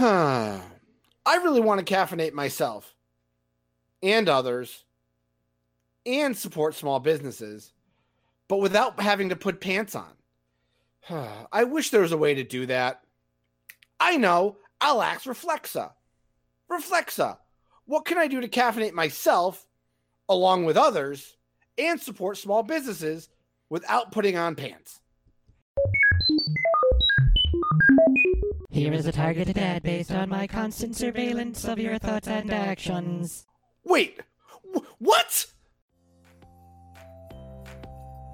Huh. I really want to caffeinate myself and others and support small businesses, but without having to put pants on. Huh. I wish there was a way to do that. I know. I'll ask Reflexa. Reflexa, what can I do to caffeinate myself along with others and support small businesses without putting on pants? Here is a targeted ad based on my constant surveillance of your thoughts and actions. Wait, wh- what?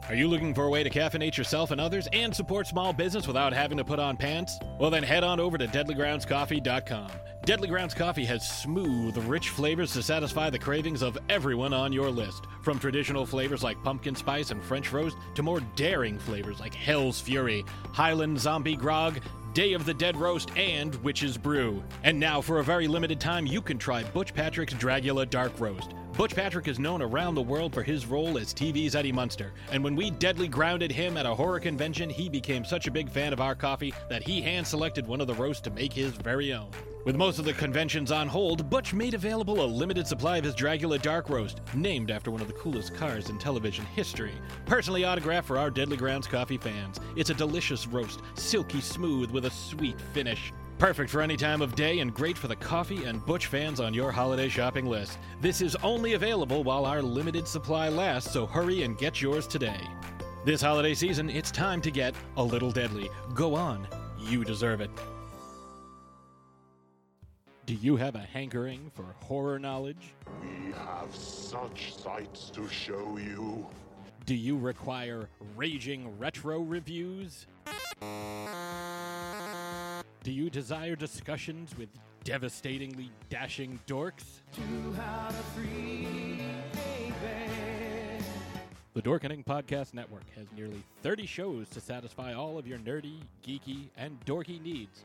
Are you looking for a way to caffeinate yourself and others and support small business without having to put on pants? Well, then head on over to deadlygroundscoffee.com. Deadly Grounds Coffee has smooth, rich flavors to satisfy the cravings of everyone on your list. From traditional flavors like pumpkin spice and French roast to more daring flavors like Hell's Fury, Highland Zombie Grog, Day of the Dead Roast, and Witch's Brew. And now, for a very limited time, you can try Butch Patrick's Dragula Dark Roast. Butch Patrick is known around the world for his role as TV's Eddie Munster, and when we deadly grounded him at a horror convention, he became such a big fan of our coffee that he hand selected one of the roasts to make his very own. With most of the conventions on hold, Butch made available a limited supply of his Dragula Dark Roast, named after one of the coolest cars in television history. Personally autographed for our Deadly Grounds coffee fans. It's a delicious roast, silky smooth with a sweet finish. Perfect for any time of day and great for the coffee and Butch fans on your holiday shopping list. This is only available while our limited supply lasts, so hurry and get yours today. This holiday season, it's time to get a little deadly. Go on, you deserve it. Do you have a hankering for horror knowledge? We have such sights to show you. Do you require raging retro reviews? Do you desire discussions with devastatingly dashing dorks? The Dorkening Podcast Network has nearly 30 shows to satisfy all of your nerdy, geeky, and dorky needs.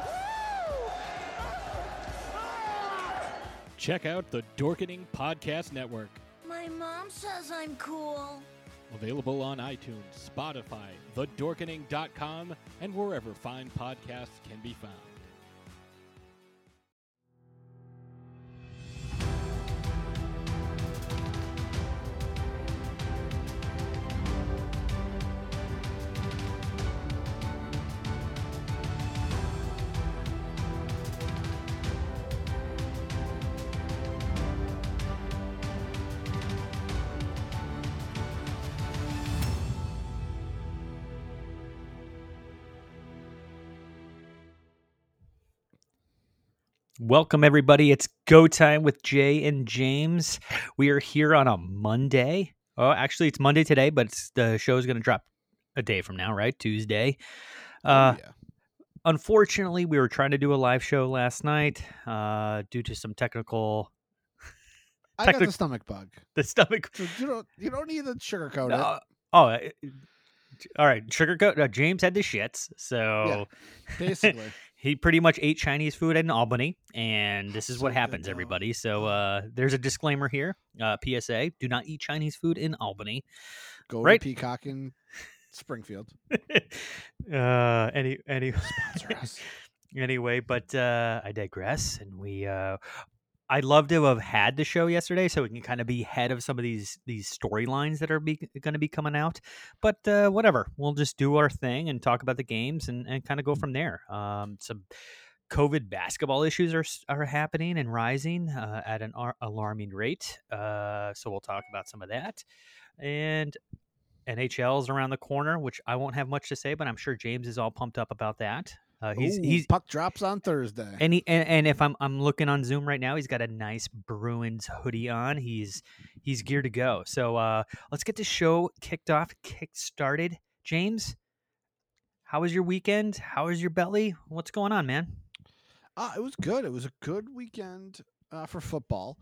Check out the Dorkening Podcast Network. My mom says I'm cool. Available on iTunes, Spotify, thedorkening.com, and wherever fine podcasts can be found. Welcome, everybody. It's go time with Jay and James. We are here on a Monday. Oh, actually, it's Monday today, but it's, the show is going to drop a day from now, right? Tuesday. Uh, yeah. Unfortunately, we were trying to do a live show last night uh, due to some technical. I got the stomach bug. The stomach. So you don't you don't need to sugarcoat No, it. oh, uh, all right. Sugarcoat. Uh, James had the shits, so basically. he pretty much ate Chinese food in Albany, and this is what happens, everybody. So uh, there's a disclaimer here. Uh, PSA: Do not eat Chinese food in Albany. Go right. to Peacock in Springfield. uh, any any anyway, but uh, I digress, and we. I'd love to have had the show yesterday, so we can kind of be ahead of some of these these storylines that are going to be coming out. But uh, whatever, we'll just do our thing and talk about the games and, and kind of go from there. Um, some COVID basketball issues are are happening and rising uh, at an ar- alarming rate. Uh, so we'll talk about some of that, and NHL's around the corner, which I won't have much to say, but I'm sure James is all pumped up about that. Uh, he's Ooh, he's puck drops on Thursday. and, he, and and if I'm I'm looking on Zoom right now, he's got a nice Bruins hoodie on. He's he's geared to go. So uh, let's get the show kicked off, kick started. James, how was your weekend? How was your belly? What's going on, man? Uh, it was good. It was a good weekend uh, for football,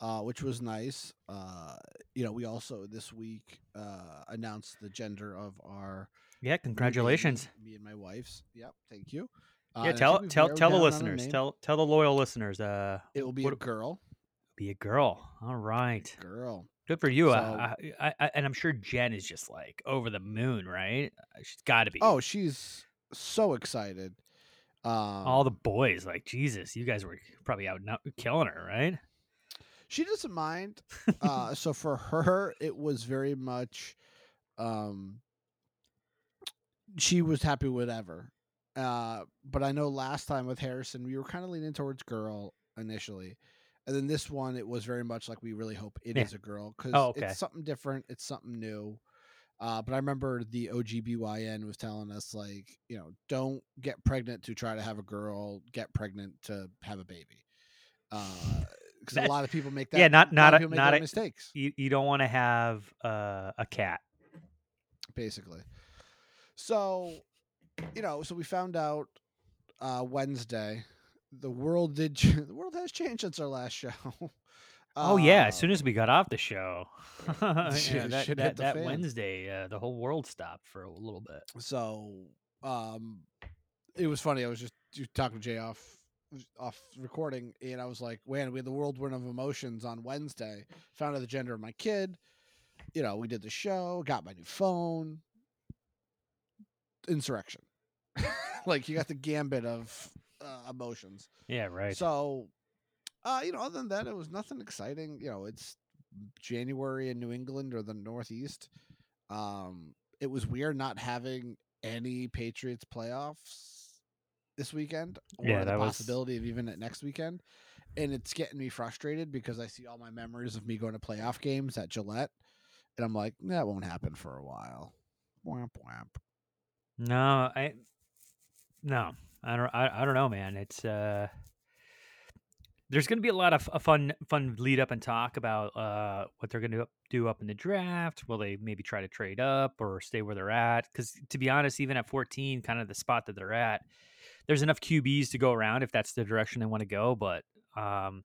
uh, which was nice. Uh, you know, we also this week uh, announced the gender of our Yeah, congratulations. baby, me and my wife's. Yep, thank you. Uh, yeah, tell tell tell the down on a listeners, tell tell the loyal listeners. Uh, it will be what- a girl. be a girl. All right, Girl. good for you. So- uh, I, I, and I'm sure Jen is just like over the moon, right? Uh, She's got to be. Oh, she's so excited. Um, all the boys, like Jesus, you guys were probably out killing her, right? she doesn't mind. uh, so for her, it was very much. Um, she was happy with whatever. Uh, but I know last time with Harrison, we were kind of leaning towards girl initially, and then this one, it was very much like we really hope it is Yeah. a girl because Oh, okay. it's something different, it's something new. Uh, but I remember the OGBYN was telling us like, you know, don't get pregnant to try to have a girl, get pregnant to have a baby. Because a lot of people make that. yeah, not not a, not a, mistakes. You you don't want to have uh, a cat. basically. So, you know, so we found out uh, Wednesday. The world did. ch- The world has changed since our last show. oh yeah, Uh, as soon as we got off the show, yeah, that, that, the that. Wednesday, uh, the whole world stopped for a little bit. So, um, it was funny. I was just just talking to Jay off off recording, and I was like, "Man, we had the whirlwind of emotions on Wednesday. Found out the gender of my kid. You know, we did the show, got my new phone. Insurrection. like you got the gambit of uh, emotions. Yeah, right. So, uh, you know, other than that, it was nothing exciting. You know, it's January in New England or the Northeast. Um, it was weird not having any Patriots playoffs this weekend, or Yeah, the that was- possibility of even at next weekend. And it's getting me frustrated because I see all my memories of me going to playoff games at Gillette, and I'm like, that won't happen for a while. Wamp wamp. No, I no, I don't. I, I don't know, man. It's uh, there's going to be a lot of f- fun, fun lead up and talk about uh what they're going to do up in the draft. Will they maybe try to trade up or stay where they're at? Because to be honest, even at 14, kind of the spot that they're at, there's enough QBs to go around if that's the direction they want to go. But um,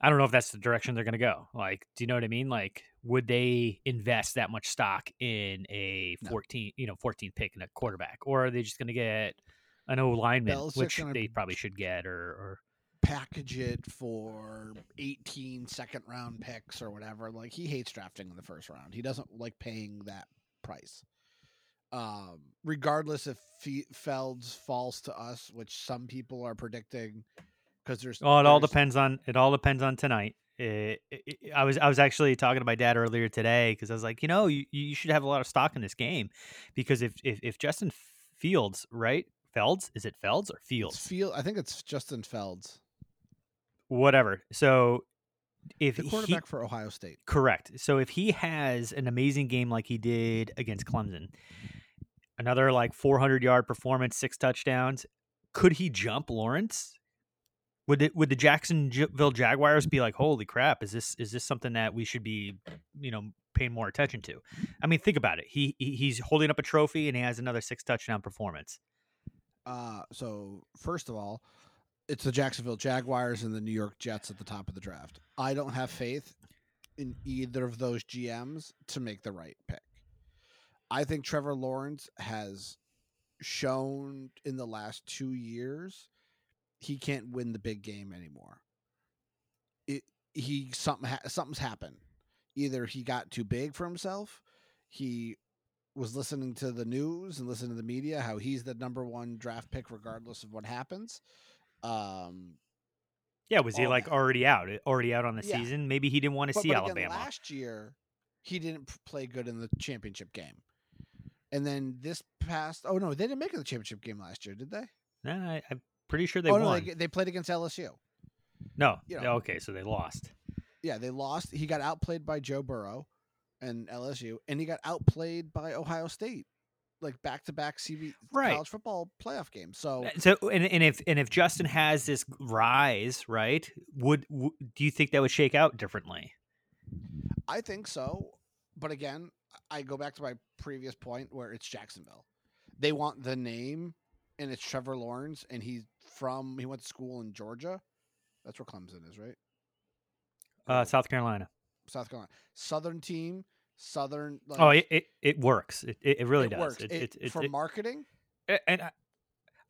I don't know if that's the direction they're going to go. Like, do you know what I mean? Like, would they invest that much stock in a 14, you know, 14 pick in a quarterback, or are they just going to get an O lineman, which they probably should get, or, or package it for 18 second round picks or whatever. Like he hates drafting in the first round. He doesn't like paying that price. Um, regardless if Fe- Felds falls to us, which some people are predicting, because there's Oh, it all depends on it. All depends on tonight. Eh, it, it- I was I was actually talking to my dad earlier today because I was like, you know, you, you should have a lot of stock in this game because if if, if Justin Fields, right, Felds, is it Felds or It's Fields? Field. I think it's Justin Felds, Whatever. So if the he- quarterback for Ohio State. Correct. So if he has an amazing game like he did against Clemson, another like 400 yard performance, six touchdowns, could he jump Lawrence? Would it would the Jacksonville Jaguars be like, "Holy crap, is this is this something that we should be, you know, paying more attention to?" I mean, think about it. He, he he's holding up a trophy and he has another six touchdown performance. Uh, so first of all, it's the Jacksonville Jaguars and the New York Jets at the top of the draft. I don't have faith in either of those GMs to make the right pick. I think Trevor Lawrence has shown in the last two years he can't win the big game anymore. It he something ha- something's happened. Either he got too big for himself, he was listening to the news and listening to the media how he's the number one draft pick regardless of what happens. Um, Yeah, was he like that. already out? Already out on the Yeah. season? Maybe he didn't want to but, see but Alabama. Again, last year, he didn't play good in the championship game, and then this past oh no, they didn't make it the championship game last year, did they? No, I, I'm pretty sure they oh won. no, they, they played against LSU. no, you know. okay, so they lost. Yeah, they lost. He got outplayed by Joe Burrow and LSU, and he got outplayed by Ohio State. like back to back CB Right. college football playoff games. So Uh, So and, and if and if Justin has this rise, right? Would w- do you think that would shake out differently? I think so. But again, I go back to my previous point where it's Jacksonville. They want the name, and it's Trevor Lawrence, and he's from he went to school in Georgia. That's where Clemson is, right? Uh, South Carolina. South Carolina, Southern team, Southern. Like, Oh, it, it, it works. It, it, really it does. works. It, It- it, for marketing. and I,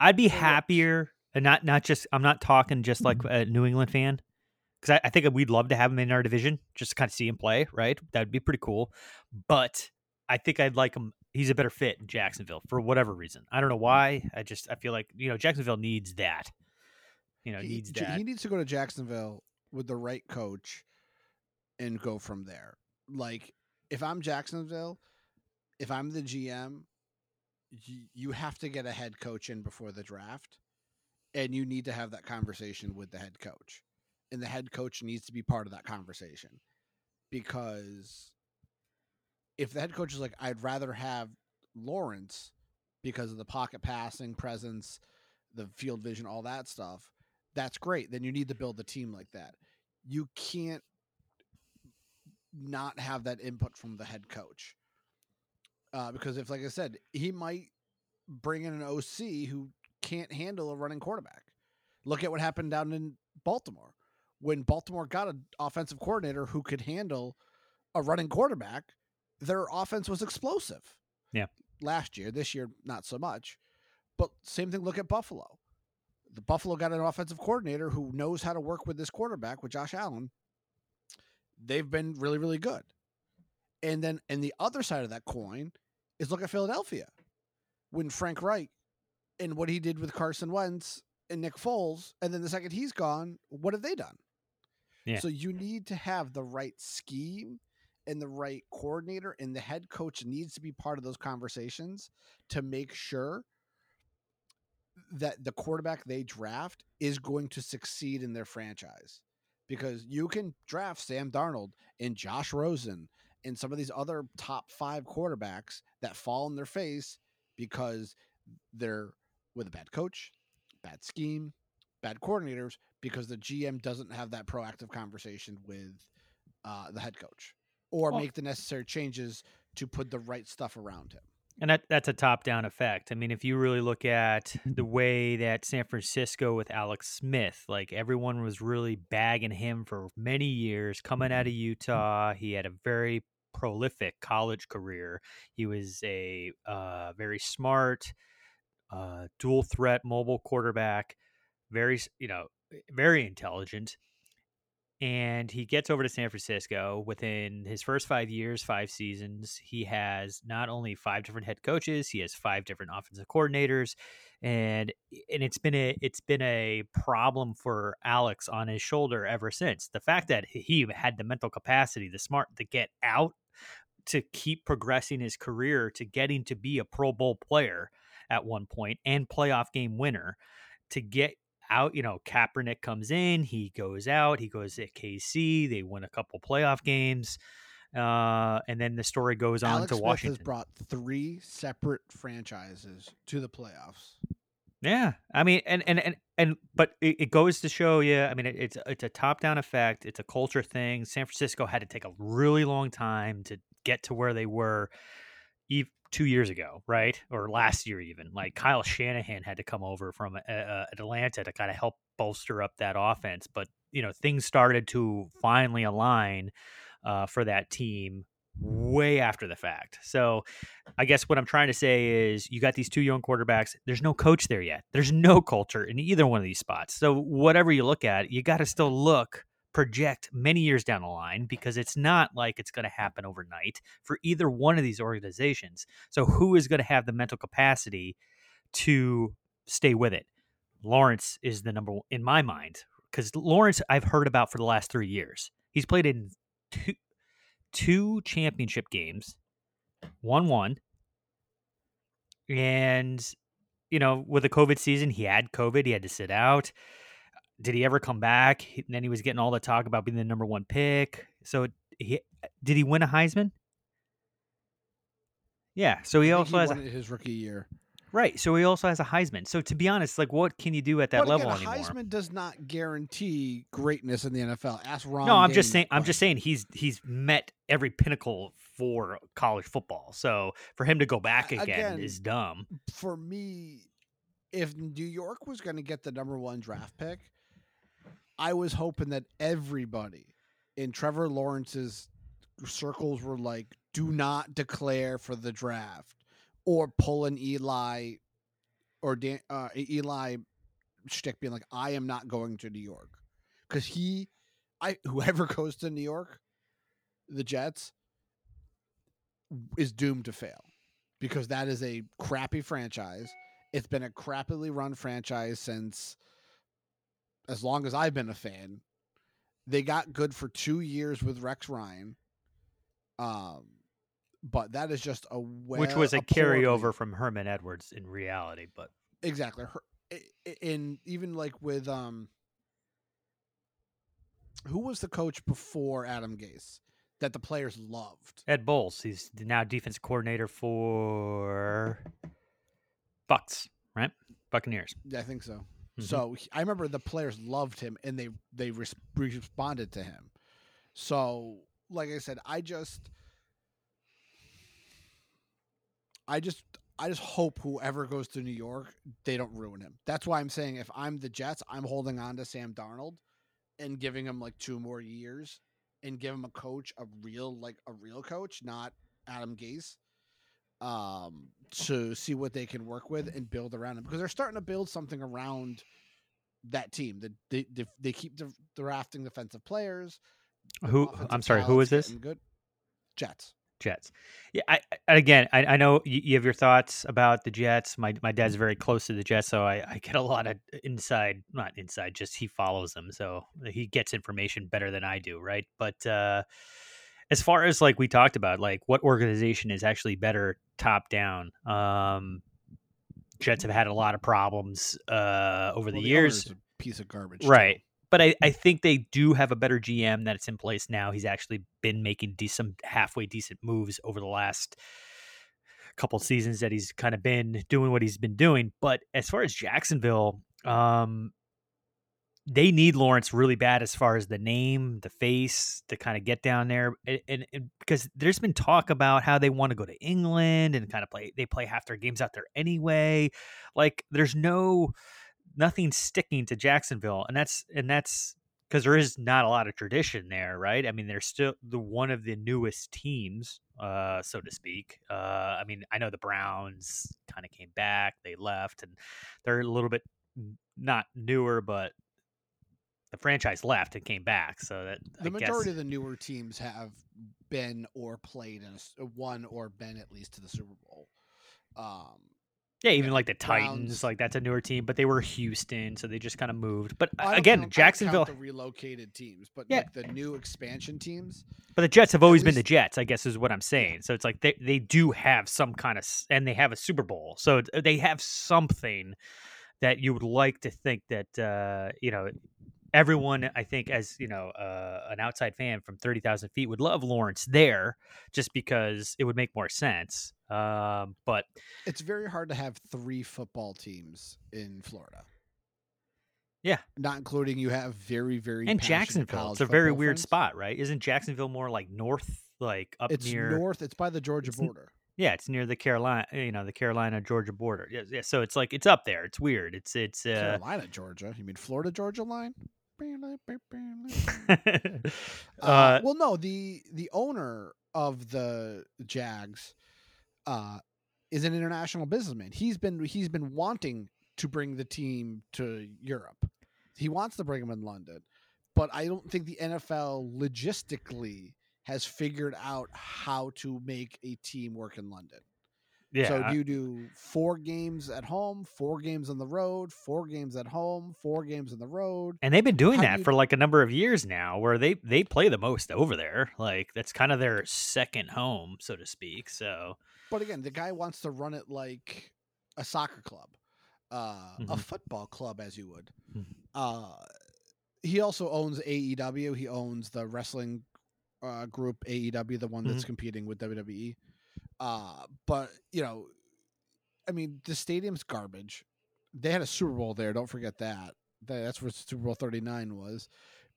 I'd be it works. happier, and not not just. I'm not talking just like a New England fan, because I, I think we'd love to have him in our division, just to kind of see him play. Right, that'd be pretty cool. But I think I'd like him. He's a better fit in Jacksonville for whatever reason. I don't know hmm. why. I just I feel like you know Jacksonville needs that. You know, he, needs that. he needs to go to Jacksonville with the right coach and go from there. Like if I'm Jacksonville, if I'm the GM, you, you have to get a head coach in before the draft and you need to have that conversation with the head coach. And the head coach needs to be part of that conversation because if the head coach is like I'd rather have Lawrence because of the pocket passing presence, the field vision, all that stuff, that's great. Then you need to build the team like that. You can't not have that input from the head coach. Uh, because if, like I said, he might bring in an OC who can't handle a running quarterback. Look at what happened down in Baltimore when Baltimore got an offensive coordinator who could handle a running quarterback. Their offense was explosive. Yeah. Last year, this year, not so much. But same thing. Look at Buffalo. The Buffalo got an offensive coordinator who knows how to work with this quarterback with Josh Allen. They've been really, really good. And then, and the other side of that coin is look at Philadelphia when Frank Reich and what he did with Carson Wentz and Nick Foles, and then the second he's gone, what have they done? Yeah. So you need to have the right scheme and the right coordinator, and the head coach needs to be part of those conversations to make sure that the quarterback they draft is going to succeed in their franchise. Because you can draft Sam Darnold and Josh Rosen and some of these other top five quarterbacks that fall in their face because they're with a bad coach, bad scheme, bad coordinators, because the GM doesn't have that proactive conversation with uh, the head coach or Well- make the necessary changes to put the right stuff around him. And that that's a top down effect. I mean, if you really look at the way that San Francisco with Alex Smith, like everyone was really bagging him for many years coming out of Utah. He had a very prolific college career. He was a uh, very smart, uh, dual threat mobile quarterback, very, you know, very intelligent. And he gets over to San Francisco within his first five years, five seasons. He has not only five different head coaches, he has five different offensive coordinators, and eh, and it's been a it's been a problem for Alex on his shoulder ever since. The fact that he had the mental capacity, the smart to get out, to keep progressing his career to getting to be a Pro Bowl player at one point and playoff game winner, to get out, you know, Kaepernick comes in, he goes out, he goes at KC, they win a couple playoff games, uh, and then the story goes on Alex to Smith Washington. has brought three separate franchises to the playoffs. Yeah, I mean, and and and and, but it, it goes to show you. I mean, it, it's it's a top down effect. It's a culture thing. San Francisco had to take a really long time to get to where they were, two years ago, right, or last year even. Like Kyle Shanahan had to come over from uh, uh, Atlanta to kind of help bolster up that offense. But you know, things started to finally align uh, for that team way after the fact. So I guess what I'm trying to say is you got these two young quarterbacks. There's no coach there yet. There's no culture in either one of these spots. So whatever you look at, you got to still look project many years down the line because it's not like it's going to happen overnight for either one of these organizations. So who is going to have the mental capacity to stay with it? Lawrence is the number one in my mind because Lawrence I've heard about for the last three years. He's played in two two championship games, one one, and you know with the COVID season, he had COVID. He had to sit out. Did he ever come back? He- then he was getting all the talk about being the number one pick. So he did he win a Heisman? Yeah. So he also has won a, his rookie year. right. So he also has a Heisman. So to be honest, like, what can you do at that but level again, anymore? Heisman does not guarantee greatness in the NFL. Ask Ron. no, I'm just saying. I'm just saying he's he's met every pinnacle for college football. So for him to go back again, again, is dumb. for me, if New York was going to get the number one draft pick, I was hoping that everybody in Trevor Lawrence's circles were like, do not declare for the draft or pull an Eli or Dan, uh, Eli shtick being like, I am not going to New York. Because he, I whoever goes to New York, the Jets, is doomed to fail because that is a crappy franchise. It's been a crappily run franchise since as long as I've been a fan. They got good for two years with Rex Ryan. Um, but that is just a well, which was a carryover from Herman Edwards in reality. But exactly. Her, i- i- in even like with um, who was the coach before Adam Gase that the players loved? Ed Bowles, he's now defense coordinator for Bucks, right? Buccaneers. Yeah, I think so. Mhm. So I remember the players loved him and they they res- responded to him. So like I said, I just I just I just hope whoever goes to New York, they don't ruin him. That's why I'm saying if I'm the Jets, I'm holding on to Sam Darnold and giving him like two more years and give him a coach, a real like a real coach, not Adam Gase um, to see what they can work with and build around him because they're starting to build something around that team. That they, they they keep the drafting defensive players. Who? I'm sorry. who is this? Good. Jets. Jets. Yeah. I, I- again, I, I know you, you have your thoughts about the Jets. My my dad's very close to the Jets, so I, I get a lot of inside, not inside, just he follows them, so he gets information better than I do, right? But uh, as far as like we talked about, like what organization is actually better top down? Um, Jets have had a lot of problems uh, over Well, the, the years, piece of garbage. too. right? But I, I think they do have a better GM that's in place now. He's actually been making decent, halfway decent moves over the last couple seasons that he's kind of been doing what he's been doing. But as far as Jacksonville, um, they need Lawrence really bad as far as the name, the face to kind of get down there, and, and, and because there's been talk about how they want to go to England and kind of play. They play half their games out there anyway. Like there's no nothing sticking to Jacksonville, and that's and that's because there is not a lot of tradition there, right? I mean, they're still the one of the newest teams, uh, so to speak. Uh, I mean, I know the Browns kind of came back, they left, and they're a little bit not newer, but the franchise left and came back. So that The I majority guess, of the newer teams have been or played in a or been at least to the Super Bowl. Um, yeah, even like the Browns- Titans, like that's a newer team, but they were Houston, so they just kind of moved. But I again, count- Jacksonville, the relocated teams, but Yeah. like the new expansion teams. But the Jets have always been the Jets, I guess is what I'm saying. So it's like they, they do have some kind of, and they have a Super Bowl. So they have something that you would like to think that, uh, you know, everyone, I think, as, you know, uh, an outside fan from 30,000 feet would love Lawrence there just because it would make more sense. Um, but It's very hard to have three football teams in Florida. Yeah. not including you have very very and Jacksonville, it's a very weird friends. spot, right? Isn't Jacksonville more like north, like up It's near north. It's by the Georgia border. Yeah, it's near the Carolina, you know, the Carolina Georgia border. Yeah, yeah. So it's like it's up there. It's weird. It's it's uh, Carolina, Georgia. You mean Florida, Georgia line? uh, Uh, well, no the the owner of the Jags uh, is an international businessman. He's been he's been wanting to bring the team to Europe. He wants to bring them in London, but I don't think the NFL logistically has figured out how to make a team work in London. Yeah. So do you do four games at home, four games on the road, four games at home, four games on the road? and they've been doing how do that you- for like a number of years now, where they they play the most over there. Like that's kind of their second home, so to speak. So But again, the guy wants to run it like a soccer club, uh, a Mhm. football club, as you would. Mhm. Uh, he also owns AEW. He owns the wrestling uh, group AEW, the one that's Mhm. competing with WWE. Uh, but you know, I mean, the stadium's garbage. They had a Super Bowl there. Don't forget that. That- That's where Super Bowl thirty nine was.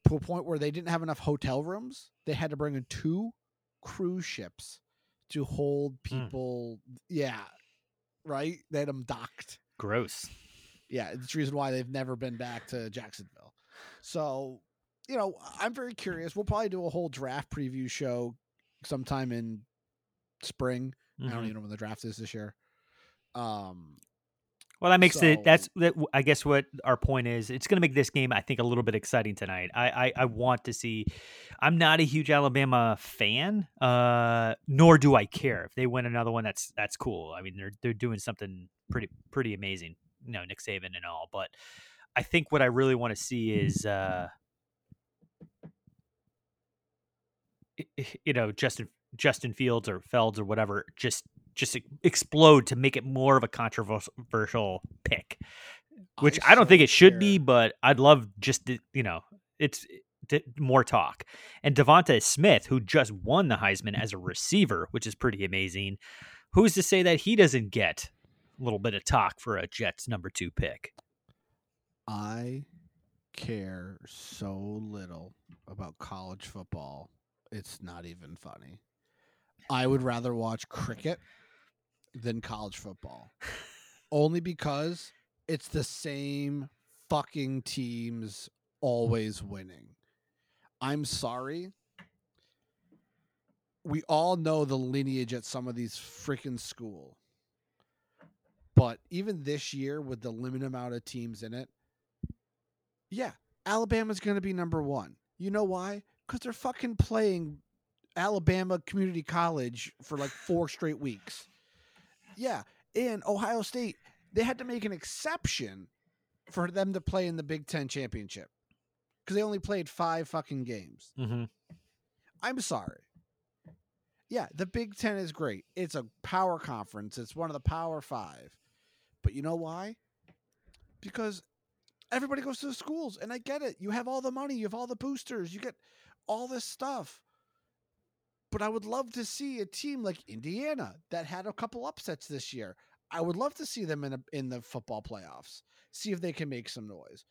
To a point where they didn't have enough hotel rooms. They had to bring in two cruise ships to hold people. Yeah, right. They had them docked. Gross. Yeah, it's the reason why they've never been back to Jacksonville. So, you know, I'm very curious. We'll probably do a whole draft preview show sometime in spring. I don't Mhm. even know when the draft is this year. Um, Well, that makes it. That's that. I guess what our point is. It's going to make this game, I think, a little bit exciting tonight. I, I I want to see. I'm not a huge Alabama fan, uh, nor do I care if they win another one. That's that's cool. I mean, they're they're doing something pretty pretty amazing. You know, Nick Saban and all. But I think what I really want to see is. Uh, you know Justin Justin Fields or Felds or whatever just just explode to make it more of a controversial pick, which I, don't think it should be, but I'd love just to, you know it's eh, t- more talk. And Devonta Smith, who just won the Heisman as a receiver, which is pretty amazing. Who's to say that he doesn't get a little bit of talk for a Jets number two pick? I care so little about college football. It's not even funny. I would rather watch cricket than college football. Only because it's the same fucking teams always winning. I'm sorry. We all know the lineage at some of these freaking school. But even this year with the limited amount of teams in it, yeah, Alabama's going to be number one. You know why? Because they're fucking playing Alabama Community College for like four straight weeks. Yeah, and Ohio State, they had to make an exception for them to play in the Big Ten championship because they only played five fucking games. Mm-hmm. I'm sorry. Yeah, the Big Ten is great. It's a power conference. It's one of the Power Five. But you know why? Because everybody goes to the schools, and I get it. You have all the money, you have all the boosters, you get all this stuff. But I would love to see a team like Indiana that had a couple upsets this year. I would love to see them in a, in the football playoffs. See if they can make some noise.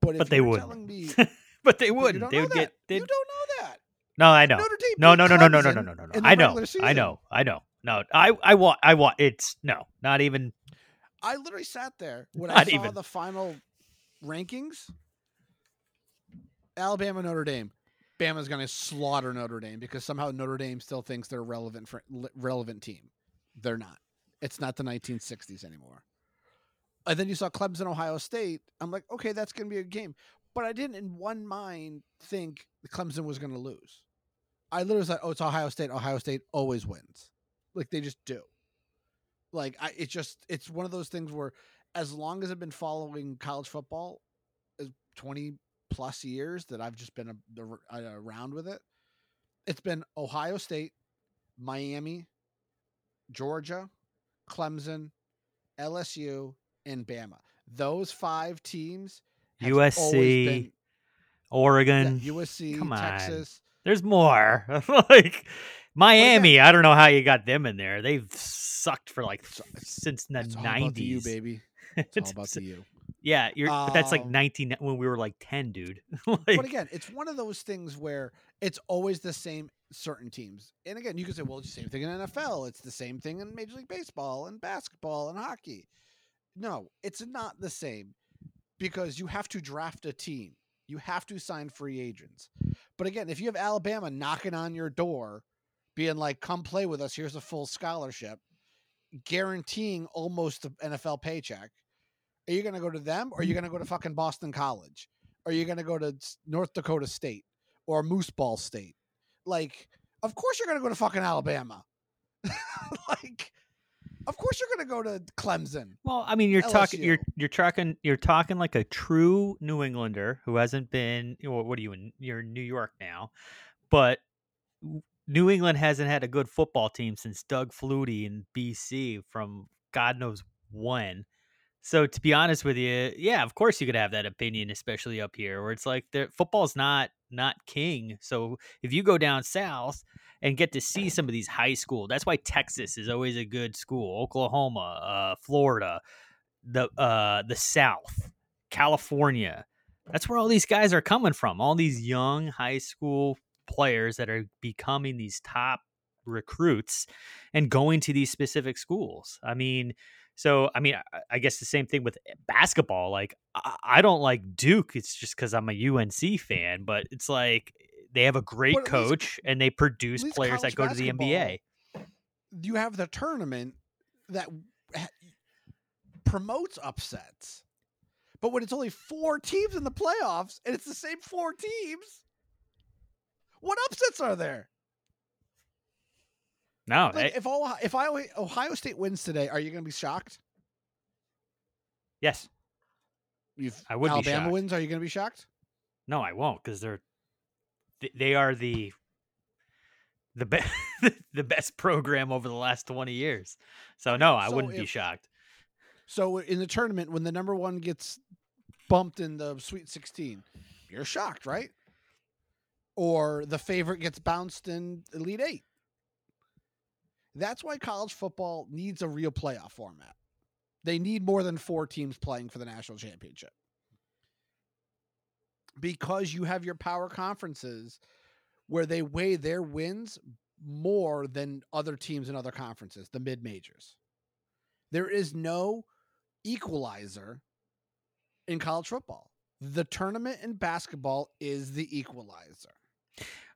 But But they wouldn't. me, but they wouldn't. don't They would that. get. They'd, you don't know that. No, I know. No, no, no, no, no, no, no, no, no, no. I know. I know. I know. No, I, I want, I want. It's no, not even. I literally sat there when I saw even. the final rankings. Alabama, Notre Dame. Bama's going to slaughter Notre Dame because somehow Notre Dame still thinks they're relevant for, relevant team. They're not. It's not the 1960s anymore. And then you saw Clemson, Ohio State. I'm like, okay, that's going to be a game. But I didn't, in one mind, think Clemson was going to lose. I literally said, oh, it's Ohio State. Ohio State always wins. Like they just do. Like I, it's just it's one of those things where, as long as I've been following college football, as twenty plus years that I've just been a, a- uh, around with it, it's been Ohio State, Miami, Georgia, Clemson, LSU, and Bama. Those five teams. USC, been- yeah, Oregon. USC, Come on. Texas. There's more. like Miami, I don't know how you got them in there. They've sucked for like since the It's all nineties, about the you, baby. It's all about the you. Yeah, you're, but that's like Um, 19 when we were like 10, dude. but again, it's one of those things where it's always the same certain teams. And again, you can say, well, it's the same thing in NFL. It's the same thing in Major League Baseball and basketball and hockey. No, it's not the same because you have to draft a team. You have to sign free agents. But again, if you have Alabama knocking on your door, being like, come play with us, here's a full scholarship, guaranteeing almost an NFL paycheck, are you going to go to them or are you going to go to fucking Boston College? Are you going to go to North Dakota State or Moose Ball State? Like, of course you're going to go to fucking Alabama. like, of course you're going to go to Clemson. Well, I mean, you're talking, you're you're talking, you're talking like a true New Englander who hasn't been. What are you in? You're in New York now, but New England hasn't had a good football team since Doug Flutie in BC from God knows when. So to be honest with you, yeah, of course you could have that opinion, especially up here, where it's like football's not not king. So if you go down south and get to see some of these high school. That's why Texas is always a good school. Oklahoma, uh, Florida, the uh, the South, California. That's where all these guys are coming from. All these young high school players that are becoming these top recruits and going to these specific schools. I mean, so I mean, I, I guess the same thing with eh, basketball. Like, I, I don't like Duke. It's just because I'm a UNC fan, but it's like eh, they have a great at least- coach and they produce players that go to the NBA. You have the tournament that ha- promotes upsets. But when it's only four teams in the playoffs and it's the same four teams, what upsets are there? No, Like, if Ohio, if I, Ohio State wins today, are you going to be shocked? yes, If I would Alabama wins, are you going to be shocked? no, I won't because they're they are the the best the best program over the last twenty years. So no, I So wouldn't be shocked. So in the tournament, when the number one gets bumped in the Sweet 16, you're shocked, right? Or the favorite gets bounced in Elite Eight. That's why college football needs a real playoff format. They need more than four teams playing for the national championship. Because you have your power conferences where they weigh their wins more than other teams in other conferences, the mid majors. There is no equalizer in college football. The tournament in basketball is the equalizer.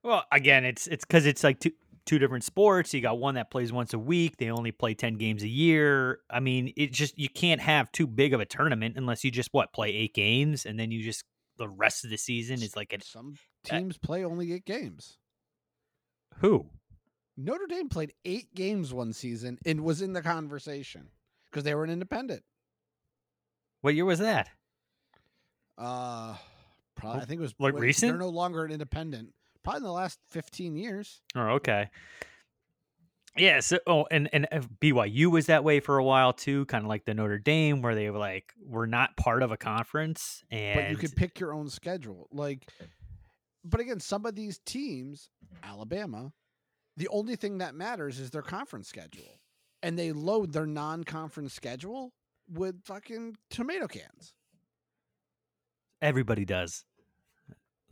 Well, again, it's it's because it's like two two different sports. You got one that plays once a week. They only play ten games a year. I mean, it just you can't have too big of a tournament unless you just what play eight games and then you just the rest of the season is like a Some teams play only eight games. who Notre Dame played eight games one season and was in the conversation because they were an independent. what year was that? Uh, probably I think it was Like recent? They're no longer an independent. Probably in the last fifteen years. Oh, okay. Yeah. So, oh, and and uh, BYU was that way for a while too, kind of like the Notre Dame, where they were like, we're not part of a conference, and but you could pick your own schedule. Like, but again, some of these teams, Alabama, the only thing that matters is their conference schedule, and they load their non-conference schedule with fucking tomato cans. everybody does.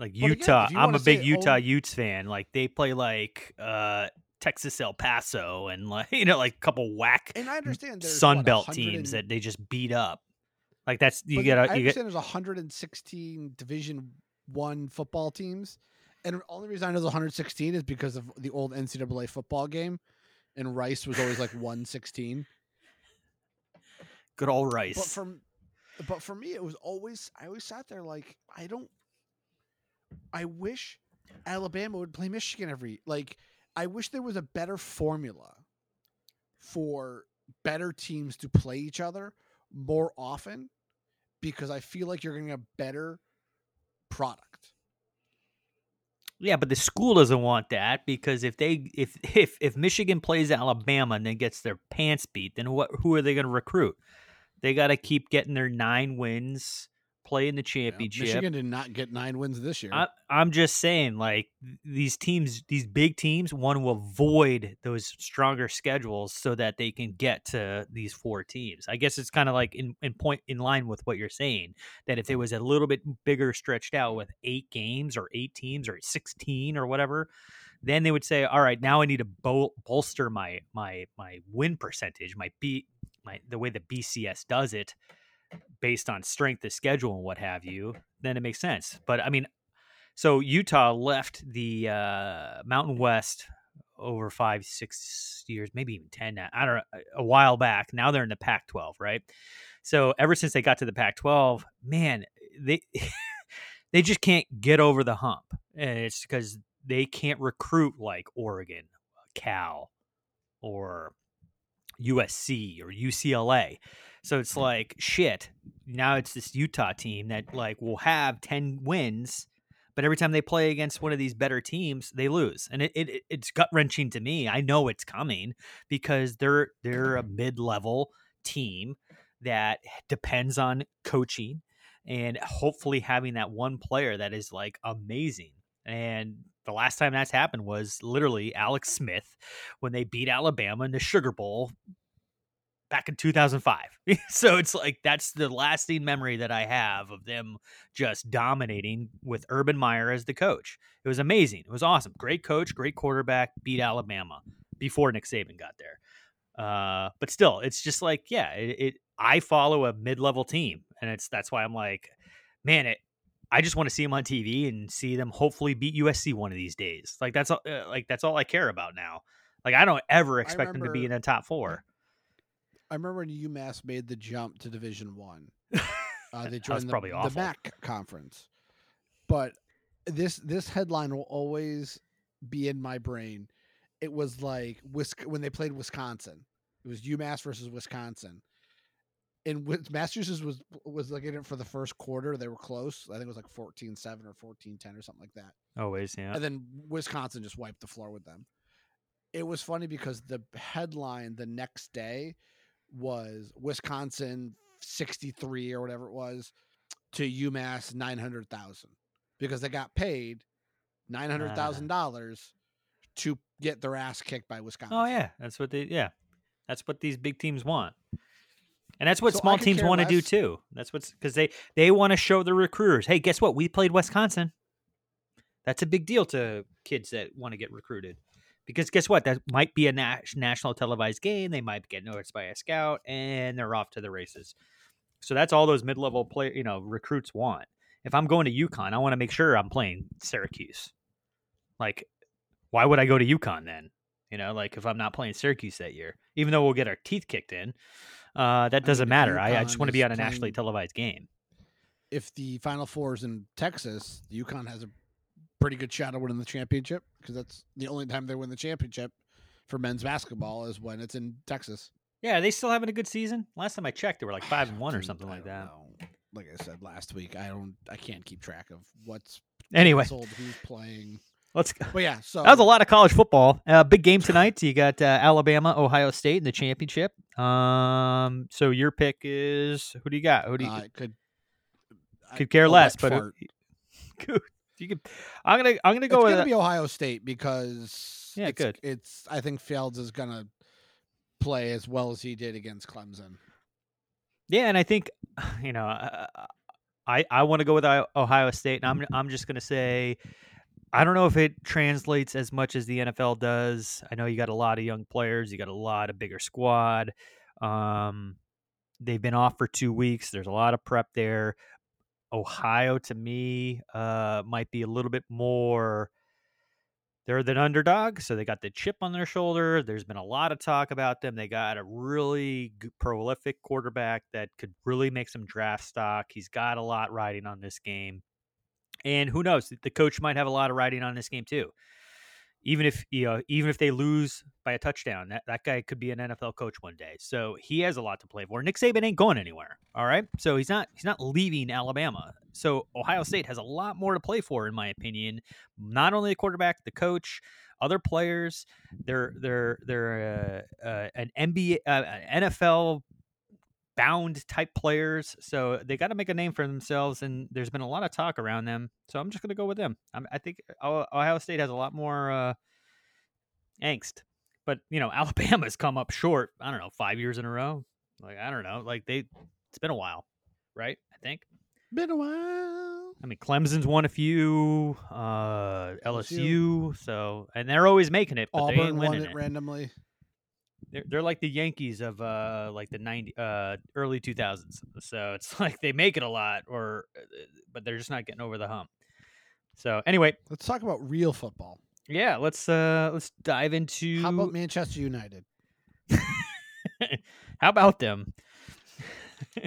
Like again, Utah, I'm a big Utah Utes fan. Like they play like uh Texas El Paso and like you know like a couple whack And I understand Sun what, Belt teams and- that they just beat up. Like that's you get I you get understand there's 116 Division One football teams, and the only reason I know there's 116 is because of the old NCAA football game, and Rice was always like 116. good old rice. But for but for me, it was always I always sat there like I don't. I wish Alabama would play Michigan every like. I wish there was a better formula for better teams to play each other more often, because I feel like you're getting a better product. Yeah, but the school doesn't want that because if they if if if Michigan plays Alabama and then gets their pants beat, then what who are they going to recruit? They got to keep getting their 9 wins, play in the championship. Michigan did not get nine wins this year. I, I'm just saying, like these teams, these big teams, want to avoid those stronger schedules so that they can get to these four teams. I guess it's kind of like in, in point in line with what you're saying that if it was a little bit bigger, stretched out with eight games or eight teams or 16 or whatever, then they would say, all right, now I need to bol- bolster my my my win percentage, my B, my the way the BCS does it based on strength of schedule and what have you, then it makes sense. But I mean, so Utah left the uh, Mountain West over five, six years, maybe even ten. Now, I don't know, a while back. Now they're in the Pac-12, right? So ever since they got to the Pac-12, man, they they just can't get over the hump, and it's because they can't recruit like Oregon, Cal, or USC or UCLA. So it's mm. like shit. Now it's this Utah team that like will have 10 wins, but every time they play against one of these better teams, they lose. And it, it it's gut wrenching to me. I know it's coming because they're they're a mid-level team that depends on coaching and hopefully having that one player that is like amazing. And the last time that's happened was literally Alex Smith when they beat Alabama in the Sugar Bowl back in 2005. so it's like that's the lasting memory that I have of them just dominating with Urban Meyer as the coach. It was amazing. It was awesome. Great coach, great quarterback, beat Alabama before Nick Saban got there. Uh, but still, it's just like, yeah, it, it I follow a mid-level team, and it's that's why I'm like, man, it. I just want to see them on TV and see them hopefully beat USC one of these days. Like that's all, uh, like that's all I care about now. Like I don't ever expect them to be in remember- the top four. I remember when UMass made the jump to Division One. Uh, they joined the, the. MAC conference, but this this headline will always be in my brain. It was like Wis- when they played Wisconsin. It was UMass versus Wisconsin. And Wis- Massachusetts was was like in it for the first quarter. They were close. I think it was like 14-7 or 14-10 or something like that. Oh, Always, yeah. And then Wisconsin just wiped the floor with them. It was funny because the headline the next day was Wisconsin 63 or whatever it was to UMass 900,000 because they got paid $900,000 ah. to get their ass kicked by Wisconsin. Oh yeah, that's what they. Yeah, that's what these big teams want, and that's what So small teams want to do too. That's what's because they they want to show the recruiters, hey, guess what? We played Wisconsin. That's a big deal to kids that want to get recruited, because guess what? That might be a national televised game. They might get noticed by a scout, and they're off to the races. So that's all those mid level play, you know, recruits want. If I'm going to UConn, I want to make sure I'm playing Syracuse. Like, why would I go to UConn then? You know, like if I'm not playing Syracuse that year, even though we'll get our teeth kicked in, uh, that doesn't if matter. I, I just want to be on a nationally televised game. If the Final Four is in Texas, the UConn has a pretty good shot of winning the championship because that's the only time they win the championship for men's basketball is when it's in Texas. Yeah, are they still having a good season? Last time I checked, they were like five and one or something like that. Like I said last week, I don't, I can't keep track of what's Anyway. canceled, who's playing. Let's. But yeah, so that was a lot of college football. Uh, big game tonight. You got uh, Alabama, Ohio State in the championship. Um, so your pick is who do you got? Who do you Uh, could could care I'll less? But who, you could. I'm gonna I'm gonna it's go with gonna uh, be Ohio State because Yeah, it's, good. It's I think Fields is gonna play as well as he did against Clemson. Yeah, and I think you know, uh, I I want to go with Ohio State, and I'm I'm just gonna say, I don't know if it translates as much as the NFL does. I know you got a lot of young players, you got a lot of bigger squad. Um, they've been off for two weeks. There's a lot of prep there. Ohio, to me, uh, might be a little bit more. They're the underdog, so they got the chip on their shoulder. There's been a lot of talk about them. They got a really prolific quarterback that could really make some draft stock. He's got a lot riding on this game. And who knows? The coach might have a lot of riding on this game too. Even if you know, even if they lose by a touchdown, that, that guy could be an NFL coach one day. So he has a lot to play for. Nick Saban ain't going anywhere. All right. So he's not he's not leaving Alabama. So Ohio State has a lot more to play for, in my opinion. Not only the quarterback, the coach, other players. They're they're they're uh, uh, an NBA, uh, an NFL bound type players. So they got to make a name for themselves, and there's been a lot of talk around them. So I'm just going to go with them. I'm, I think Ohio State has a lot more uh, angst, but you know Alabama's come up short. I don't know, five years in a row. Like I don't know, like they. It's been a while, right? I think. Been a while. I mean, Clemson's won a few, uh, LSU, so and they're always making it, but they Auburn ain't won it it. randomly. They're, they're like the Yankees of uh like the 90 uh early 2000s. So it's like they make it a lot or uh, but they're just not getting over the hump. So anyway, Let's talk about real football. yeah, let's uh let's dive into How about Manchester United? How about them?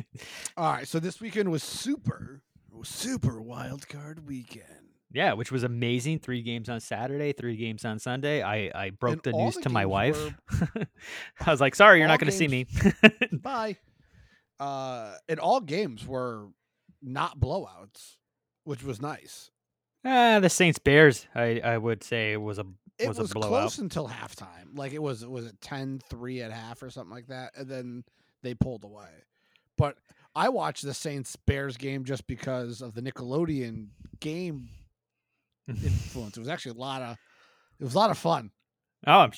All right, so this weekend was super, super wild card weekend. Yeah, which was amazing. Three games on Saturday, three games on Sunday. I I broke And the news the to my wife. I was like, "Sorry, you're not going to see me." Bye. Uh, and all games were not blowouts, which was nice. ah, the Saints Bears, I I would say was a It was, was, a blowout. close until halftime. Like it was, was it 10-3 at half or something like that, and then they pulled away. But I watched the Saints Bears game just because of the Nickelodeon game influence. It was actually a lot of it was a lot of fun. Oh, I'm,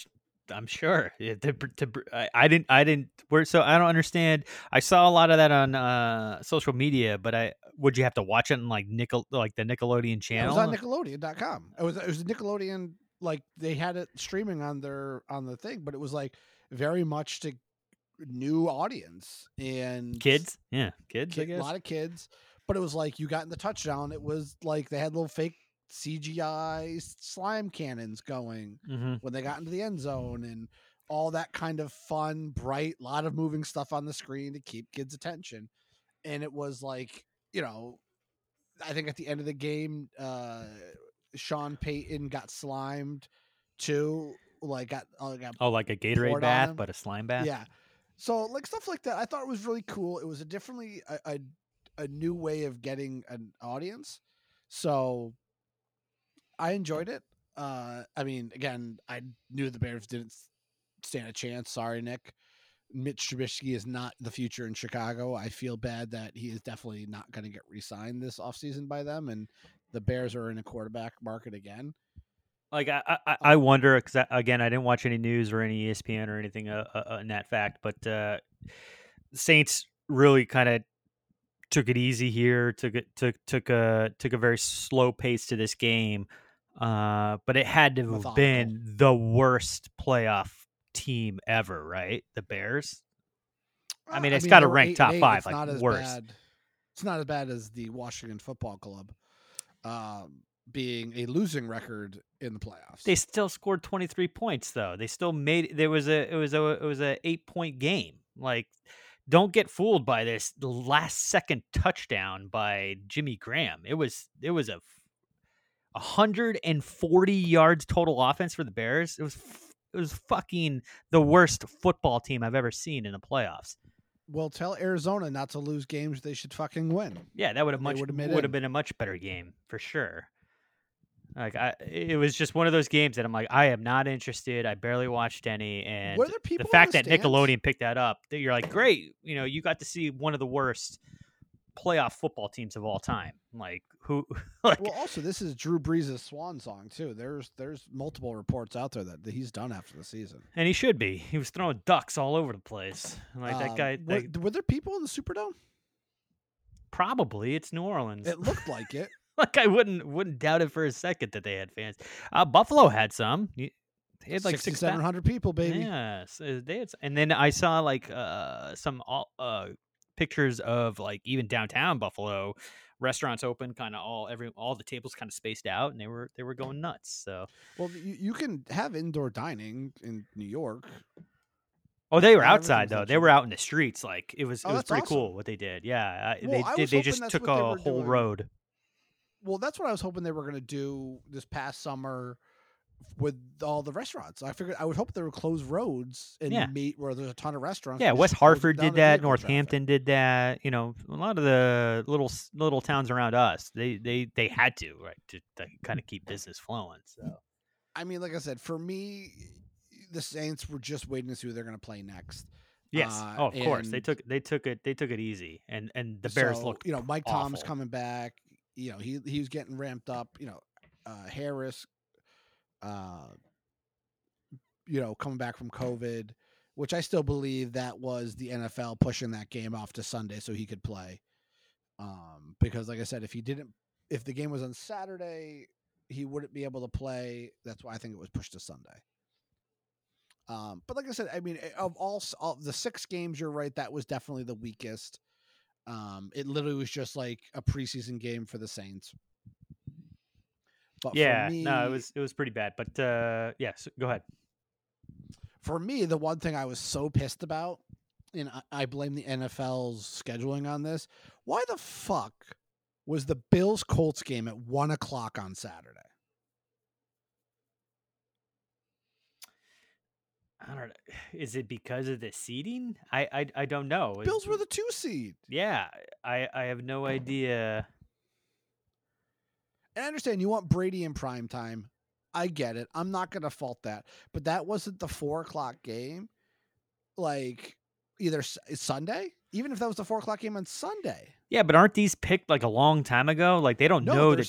I'm sure. Yeah, to, to, I, I didn't, I didn't. Where so I don't understand. I saw a lot of that on uh, social media, but I would you have to watch it on like Nickel, like the Nickelodeon channel? it was on Nickelodeon.com. It was it was Nickelodeon like they had it streaming on their on the thing, but it was like very much to new audience and kids, yeah, kids. I guess. a lot of kids. But it was like you got in the touchdown. It was like they had little fake CGI slime cannons going Mhm. when they got into the end zone and all that kind of fun, bright, lot of moving stuff on the screen to keep kids' attention. And it was like, you know, I think at the end of the game, uh Sean Payton got slimed too. Like got, uh, got oh, like a Gatorade bath, but a slime bath. yeah. So like stuff like that, I thought it was really cool. It was a differently a, a, a new way of getting an audience. So I enjoyed it. Uh, I mean, again, I knew the Bears didn't stand a chance. Sorry, Nick. Mitch Trubisky is not the future in Chicago. I feel bad that he is definitely not going to get re-signed this offseason by them, and the Bears are in a quarterback market again. Like I, I, I- I wonder because again, I didn't watch any news or any ESPN or anything uh, uh, in that fact, but uh, Saints really kind of took it easy here. Took it took took a took a very slow pace to this game, uh, but it had to have been the worst playoff team ever, right? The Bears. I Uh, mean, it's got to rank eight top eight. five, It's like not as worst. Bad. It's not as bad as the Washington Football Club um, being a losing record in the playoffs. They still scored 23 points though. They still made there was a it was a it was a 8 point game. Like don't get fooled by this last second touchdown by Jimmy Graham. It was it was a 140 yards total offense for the Bears. It was it was fucking the worst football team I've ever seen in the playoffs. well, tell Arizona not to lose games they should fucking win. Yeah, that would have much would have been a much better game for sure. Like I, it was just one of those games that I'm like, I am not interested. I barely watched any, and the fact the that stands? Nickelodeon picked that up, that you're like, great, you know, you got to see one of the worst playoff football teams of all time. Like who, like Well, also this is Drew Brees' swan song too. There's there's multiple reports out there that, that he's done after the season. and he should be. He was throwing ducks all over the place. Like that Um, guy, were, that- were there people in the Superdome? probably it's New Orleans. It looked like it. like I wouldn't wouldn't doubt it for a second that they had fans. Uh, Buffalo had some. You- They had like six thou- hundred people, baby. Yes, uh, they had, and then I saw like uh some all, uh pictures of like even downtown Buffalo restaurants open, kind of all every all the tables kind of spaced out, and they were they were going nuts. So Well, you, you can have indoor dining in New York. oh, they were Not outside though. They were out in the streets. Like it was Oh, it was pretty awesome. cool what they did. Yeah, Well, they did. They just took a whole doing. road. Well, that's what I was hoping they were going to do this past summer with all the restaurants. I figured I would hope they would close roads and Yeah. meet where there's a ton of restaurants. Yeah, West just close them Hartford did that. traffic. Northampton did that. You know, a lot of the little little towns around us, they they they had to right to, to kind of keep business flowing. So I mean, like I said, for me, the Saints were just waiting to see who they're going to play next. yes, Uh, oh, of course they took they took it they took it easy, and and the Bears so, looked you know, Mike Tom's awful. coming back. You know, he he was getting ramped up. You know, uh, Harris, uh, you know, coming back from COVID, which I still believe that was the NFL pushing that game off to Sunday so he could play. Um, because like I said, if he didn't, if the game was on Saturday, he wouldn't be able to play. That's why I think it was pushed to Sunday. Um, but like I said, I mean, eh, of all, of the six games, you're right. That was definitely the weakest. Um, it literally was just like a preseason game for the Saints. But yeah, me, no, it was it was pretty bad. But uh, yes, go ahead. for me, the one thing I was so pissed about, and I, I blame the NFL's scheduling on this. Why the fuck was the Bills Colts game at one o'clock on Saturday? I don't know. Is it because of the seating? I I, I don't know. Bills were the two seed. Yeah, I I have no idea. And I understand you want Brady in prime time. I get it. I'm not going to fault that. But that wasn't the four o'clock game. Like either S- Sunday, even if that was the four o'clock game on Sunday. Yeah, but aren't these picked like a long time ago? Like they don't No, know that.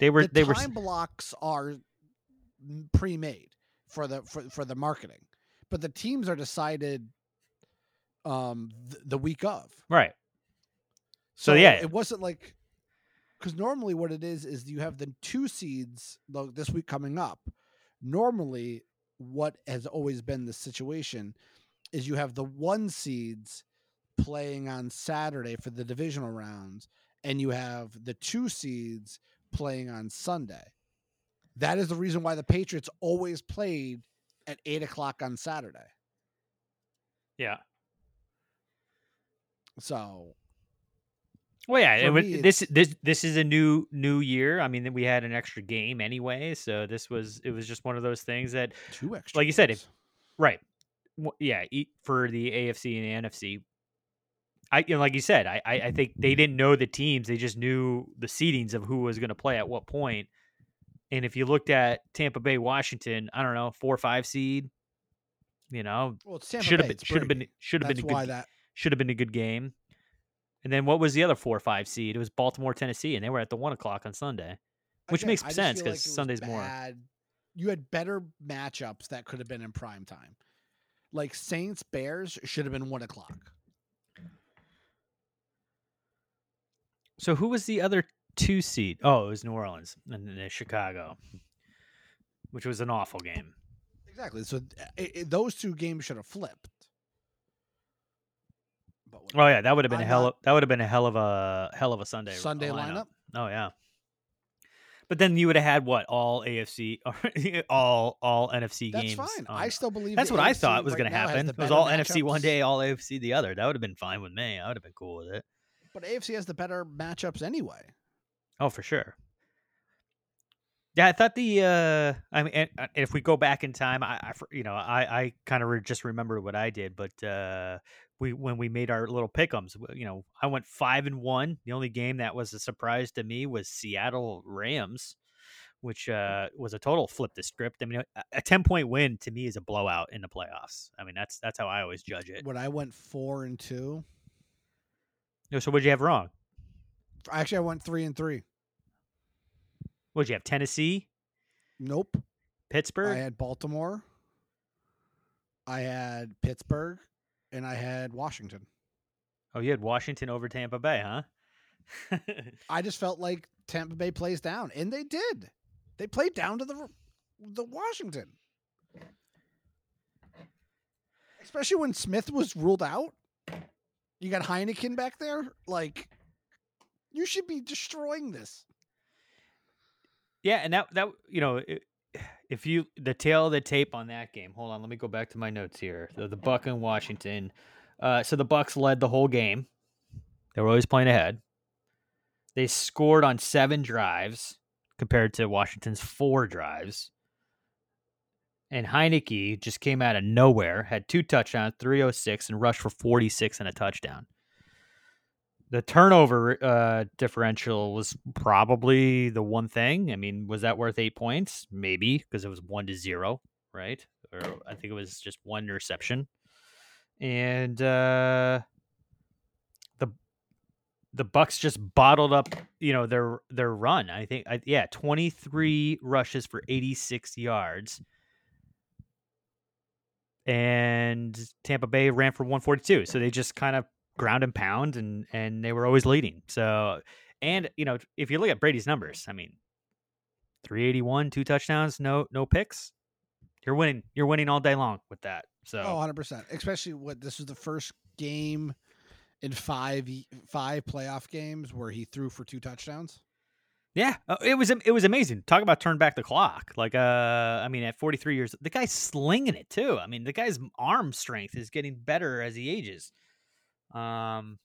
They were the they were time blocks are pre-made for the for, for the marketing, but the teams are decided um th- the week of. right. So, yeah. it wasn't like because normally what it is is you have the two seeds this week coming up. Normally, what has always been the situation is you have the one seeds playing on Saturday for the divisional rounds, and you have the two seeds playing on Sunday. That is the reason why the Patriots always played at eight o'clock on Saturday. Yeah. So Well, yeah. It was, me, this this this is a new new year. I mean, we had an extra game anyway, so this was it was just one of those things that, two extra. like you said, if right, yeah, for the AFC and the NFC. I you know, like you said, I, I I think they didn't know the teams; they just knew the seedings of who was going to play at what point. And if you looked at Tampa Bay, Washington, I don't know, four or five seed, you know, Well, should have been should have been should have been a good that- should have been a good game. And then what was the other four or five seed? It was Baltimore, Tennessee, and they were at the one o'clock on Sunday, which Again, makes sense because like it Sunday's more. You had better matchups that could have been in prime time. Like Saints Bears should have been one o'clock. So who was the other two seed? Oh, it was New Orleans and then Chicago, which was an awful game. Exactly. So th- i i those two games should have flipped. Oh yeah, that would have been a hell. Of, that would have been a hell of a hell of a Sunday Sunday lineup? Oh yeah. But then you would have had what all AFC, or all all NFC That's games. fine. on- I still believe That's what I thought was right going to happen. It was all NFC one day, all AFC the other. That would have been fine with me. I would have been cool with it. But AFC has the better matchups anyway. Oh, for sure. Yeah, I thought the. uh I mean, and, and if we go back in time, I, I you know, I, I kind of re- just remember what I did, but uh we when we made our little pickums, you know, I went five and one. The only game that was a surprise to me was Seattle Rams, which uh was a total flip the script. I mean, a, a ten point win to me is a blowout in the playoffs. I mean, that's that's how I always judge it. When I went four and two, No, So what'd you have wrong? actually I went three and three. What'd you have? Tennessee, Nope. Pittsburgh. I had Baltimore. I had Pittsburgh, and I had Washington. Oh, you had Washington over Tampa Bay, huh? I just felt like Tampa Bay plays down, and they did. They played down to the the Washington, especially when Smith was ruled out. You got Heinicke back there, like you should be destroying this. Yeah, and that that you know, i- if you the tail of the tape on that game. Hold on, let me go back to my notes here. The, Buck and Washington. Uh, so the Bucks led the whole game. They were always playing ahead. They scored on seven drives compared to Washington's four drives. And Heinicke just came out of nowhere, had two touchdowns, 306, and rushed for 46 and a touchdown. The turnover uh, differential was probably the one thing. I mean, was that worth eight points? Maybe because it was one to zero, right? Or I think it was just one interception. And uh, the the Bucks just bottled up, you know, their their run. I think, I, yeah, twenty three rushes for eighty six yards, and Tampa Bay ran for one forty two. So they just kind of ground and pound, and and they were always leading. So, and you know, if you look at Brady's numbers, I mean, three eighty one, two touchdowns, no no picks. You're winning. You're winning all day long with that. So Oh, 100%. Especially what this was the first game in five five playoff games where he threw for two touchdowns. Yeah, uh, it was it was amazing. Talk about turn back the clock. Like, uh, I mean, at 43 years, the guy's slinging it too. I mean, the guy's arm strength is getting better as he ages. Um,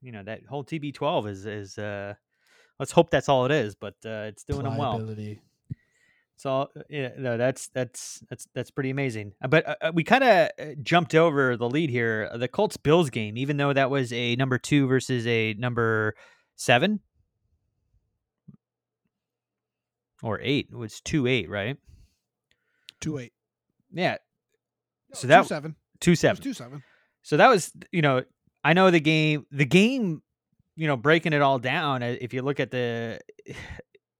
you know that whole TB12 is is uh, let's hope that's all it is, but uh, it's doing them well. So yeah, no, that's that's that's that's pretty amazing. Uh, But uh, uh, we kind of jumped over the lead here. Uh, The Colts Bills game, even though that was a number two versus a number seven or eight, it was two eight, right? Two eight. Yeah. So two that seven. two It was seven. two seven. So that was, you know, I know the game, the game, you know, breaking it all down. uh, If you look at the,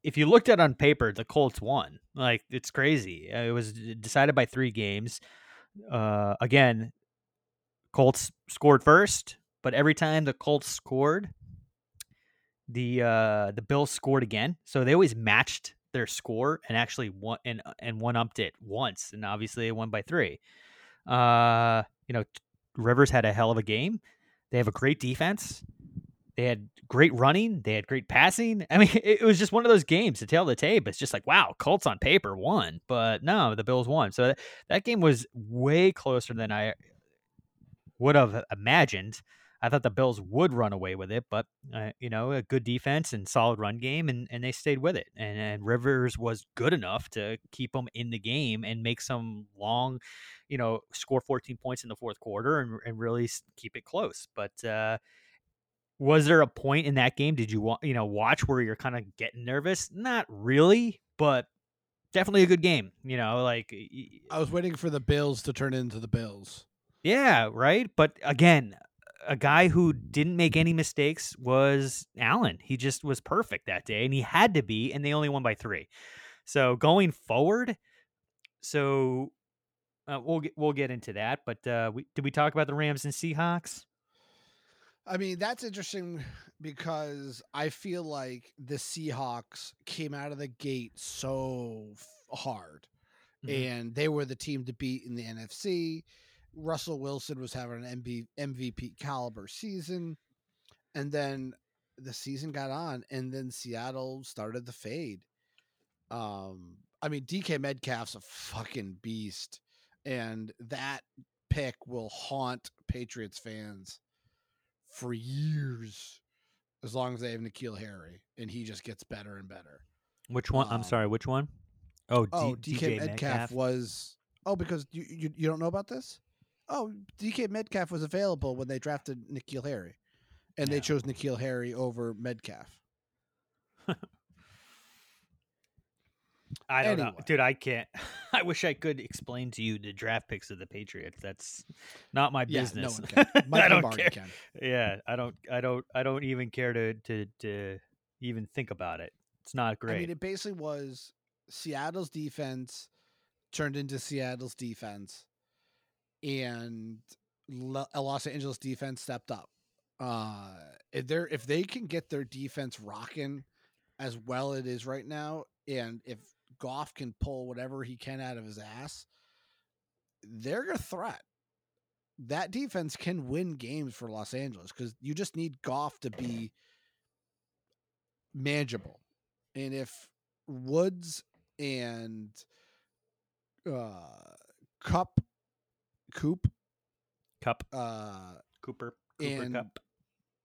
if you looked at it on paper, the Colts won. Like it's crazy. Uh, It was decided by three games. Uh, again, Colts scored first, but every time the Colts scored, the uh, the Bills scored again. So they always matched their score and actually won and and one upped it once, and obviously they won by three. Uh, you know, Rivers had a hell of a game. They have a great defense. They had great running. They had great passing. I mean, it, was just one of those games to tell the tape. It's just like, wow, Colts on paper won, but no, the Bills won. So that, that game was way closer than I would have imagined. I thought the Bills would run away with it, but uh, you know, a good defense and solid run game, and, and they stayed with it. And, and Rivers was good enough to keep them in the game and make some long, you know, score 14 points in the fourth quarter and, and really keep it close. But uh, was there a point in that game? Did you want you know watch where you're kind of getting nervous? Not really, but definitely a good game. You know, like I was waiting for the Bills to turn into the Bills. yeah, right. But again, a guy who didn't make any mistakes was Allen. He just was perfect that day, and he had to be, and they only won by three. So going forward, so uh, we'll get we'll get into that. But uh, we, did we talk about the Rams and Seahawks? I mean, that's interesting because I feel like the Seahawks came out of the gate so f- hard Mhm. and they were the team to beat in the NFC. Russell Wilson was having an MB, MVP caliber season. And then the season got on, and then Seattle started the fade. Um, I mean, DK Metcalf's a fucking beast, and that pick will haunt Patriots fans for years as long as they have N'Keal Harry, and he just gets better and better. Which one? I'm Um, sorry, which one? Oh, D- Oh, DK DJ Metcalf, Metcalf. was. Oh, because you, you you don't know about this? Oh, DK Metcalf was available when they drafted N'Keal Harry, and they chose N'Keal Harry over Metcalf. I don't know, dude. I can't. I wish I could explain to you the draft picks of the Patriots. That's not my Yeah, no business. one can. Mike I don't care. can. Yeah, I don't. I don't. I don't even care to to to even think about it. It's not great. I mean, it basically was Seattle's defense turned into Seattle's defense, and uh, Los Angeles defense stepped up. Uh, if if they can get their defense rocking as well it is right now, and if Goff can pull whatever he can out of his ass, they're a threat. That defense can win games for Los Angeles because you just need Goff to be manageable. And if Woods and uh Kupp Coop Kupp uh Cooper Cooper and Kupp.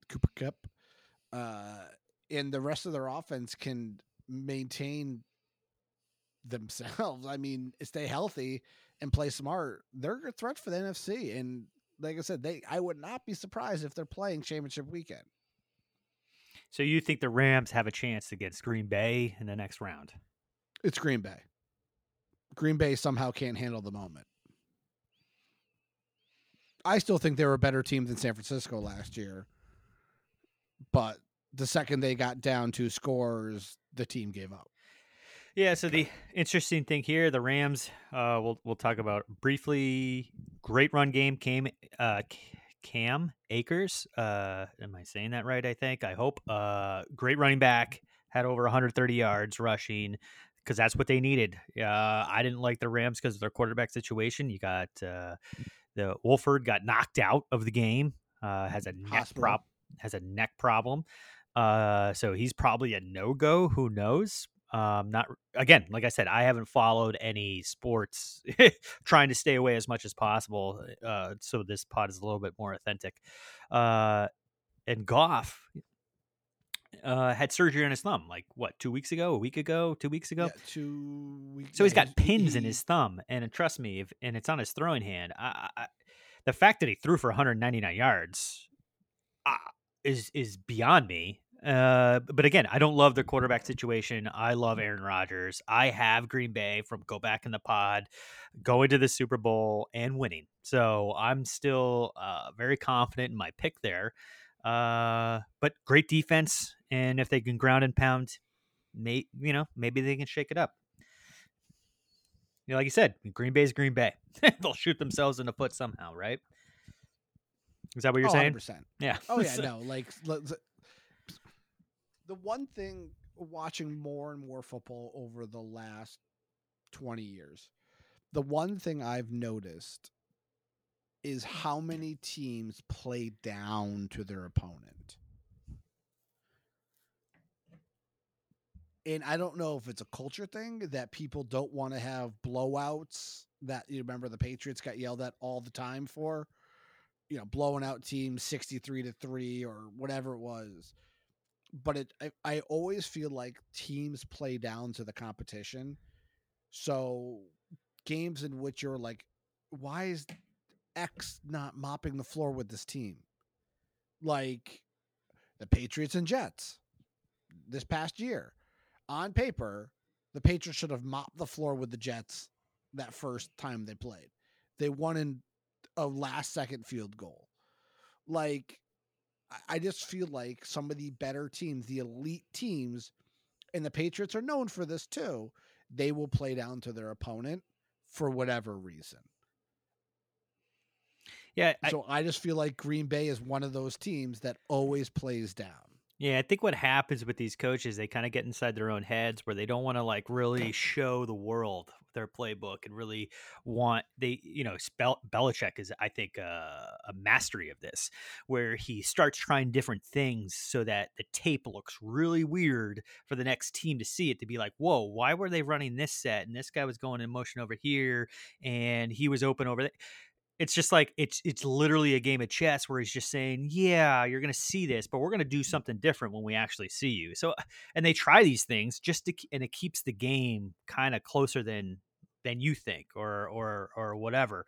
Cooper Kupp uh and the rest of their offense can maintain themselves. I mean, stay healthy and play smart. They're a threat for the NFC and like I said, they I would not be surprised if they're playing championship weekend. So you think the Rams have a chance against Green Bay in the next round? It's Green Bay. Green Bay somehow can't handle the moment. I still think they were a better team than San Francisco last year. But the second they got down to scores, the team gave up. Yeah. So the interesting thing here, the Rams, uh, we'll we'll talk about briefly. Great run game came. Uh, Cam Akers. Uh, am I saying that right? I think. I hope. Uh, great running back. Had over 130 yards rushing because that's what they needed. Uh, I didn't like the Rams because of their quarterback situation. You got uh, the Wolford got knocked out of the game. Uh, has a neck prop has a neck problem. Uh, so he's probably a no go. Who knows? Um, not again, like I said, I haven't followed any sports, trying to stay away as much as possible. Uh, so this pod is a little bit more authentic. Uh, and Goff uh, had surgery on his thumb, like what, two weeks ago, a week ago, two weeks ago. Yeah, two weeks. So he's got pins in his thumb, and trust me, if and it's on his throwing hand. I, I, the fact that he threw for 199 yards uh, is is beyond me. Uh, but again, I don't love the quarterback situation. I love Aaron Rodgers. I have Green Bay from go back in the pod, going to the Super Bowl and winning. So I'm still uh, very confident in my pick there. Uh, but great defense, and if they can ground and pound, may you know maybe they can shake it up. You know, like you said, Green Bay's Green Bay. They'll shoot themselves in the foot somehow, right? Is that what you're Oh, saying? 100%. Yeah. Oh yeah, no. Like the one thing watching more and more football over the last 20 years, the one thing I've noticed is how many teams play down to their opponent. And I don't know if it's a culture thing that people don't want to have blowouts that you remember the Patriots got yelled at all the time for? You know blowing out teams 63 to 3 or whatever it was. But it I, I always feel like teams play down to the competition. So games in which you're like why is x not mopping the floor with this team? Like the patriots and jets this past year on paper the patriots should have mopped the floor with the jets that first time they played they won in a last second field goal. Like, I- just feel like some of the better teams, the elite teams, and the Patriots are known for this too, they will play down to their opponent for whatever reason. Yeah. I, so I just feel like Green Bay is one of those teams that always plays down. Yeah, I think what happens with these coaches, they kind of get inside their own heads where they don't want to like really show the world their playbook and really want they, you know, Bel- Belichick is, I think, uh, a mastery of this, where he starts trying different things so that the tape looks really weird for the next team to see it to be like, whoa, why were they running this set and this guy was going in motion over here and he was open over there it's just like it's it's literally a game of chess where he's just saying, "Yeah, you're going to see this, but we're going to do mm. something different when we actually see you." So, and they try these things just to, and it keeps the game kind of closer than than you think, or or or whatever.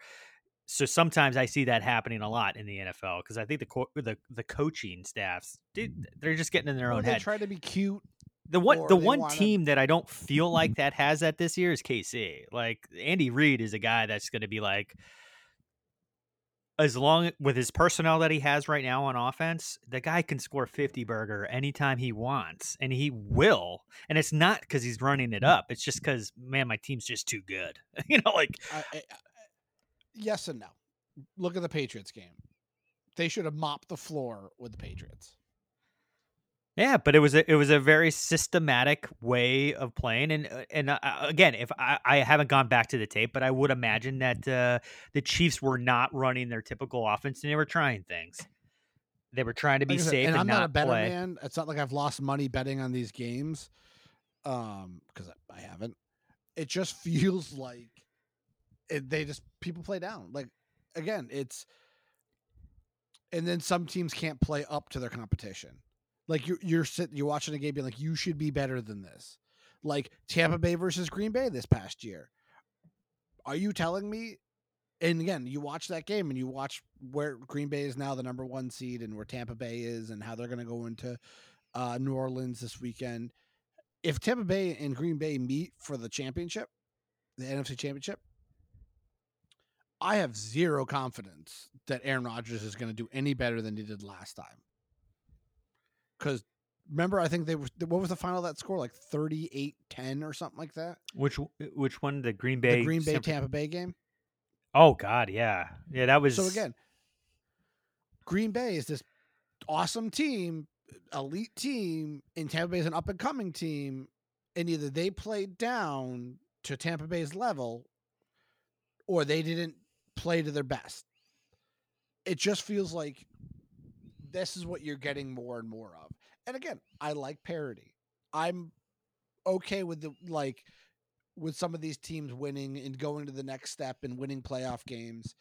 So sometimes I see that happening a lot in the NFL because I think the co- the the coaching staffs dude, mm. they're just getting in their Or own they head. try to be cute. The one the one wanna- team that I don't feel like that has that this year is KC. Like Andy Reid is a guy that's going to be like as long with his personnel that he has right now on offense, the guy can score 50 burger anytime he wants and he will. And it's not cuz he's running it up. It's just cuz man, my team's just too good. you know like yes and no. Look at the Patriots game. They should have mopped the floor with the Patriots. Yeah, but it was a it was a very systematic way of playing, and uh, and uh, again, if I, I haven't gone back to the tape, but I would imagine that uh, the Chiefs were not running their typical offense, and they were trying things. They were trying to be Like said, safe and and, I'm not, not a better play. man. It's not like I've lost money betting on these games, um, because I haven't. It just feels like it, they just people play down. Like again, it's and then some teams can't play up to their competition. Like you're you're sitting, you're watching a game, being like, you should be better than this. Like Tampa Bay versus Green Bay this past year. Are you telling me? And again, you watch that game and you watch where Green Bay is now the number one seed and where Tampa Bay is and how they're going to go into uh, New Orleans this weekend. If Tampa Bay and Green Bay meet for the championship, the NFC championship, I have zero confidence that Aaron Rodgers is going to do any better than he did last time. Because remember, I think they were, what was the final of that score? Like 38 10 or something like that? Which uh, which one? The Green Bay the Green Bay Tampa Bay game. Oh God, yeah, yeah. That was So again, Green Bay is this awesome team, elite team, and Tampa Bay is an up and coming team, and either they played down to Tampa Bay's level, or they didn't play to their best. It just feels like this is what you're getting more and more of. And again, I like parity. I'm okay with the like with some of these teams winning and going to the next step and winning playoff games.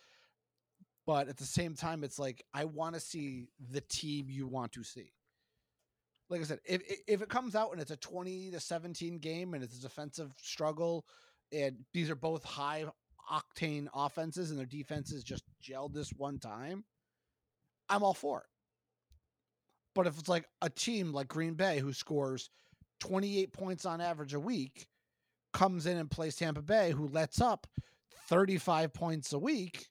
But at the same time, it's like I want to see the team you want to see. Like I said, if if it comes out and it's a twenty to seventeen game and it's a defensive struggle, and these are both high octane offenses and their defenses just gelled this one time, I'm all for it. But if it's like a team like Green Bay who scores 28 points on average a week, comes in and plays Tampa Bay, who lets up 35 points a week,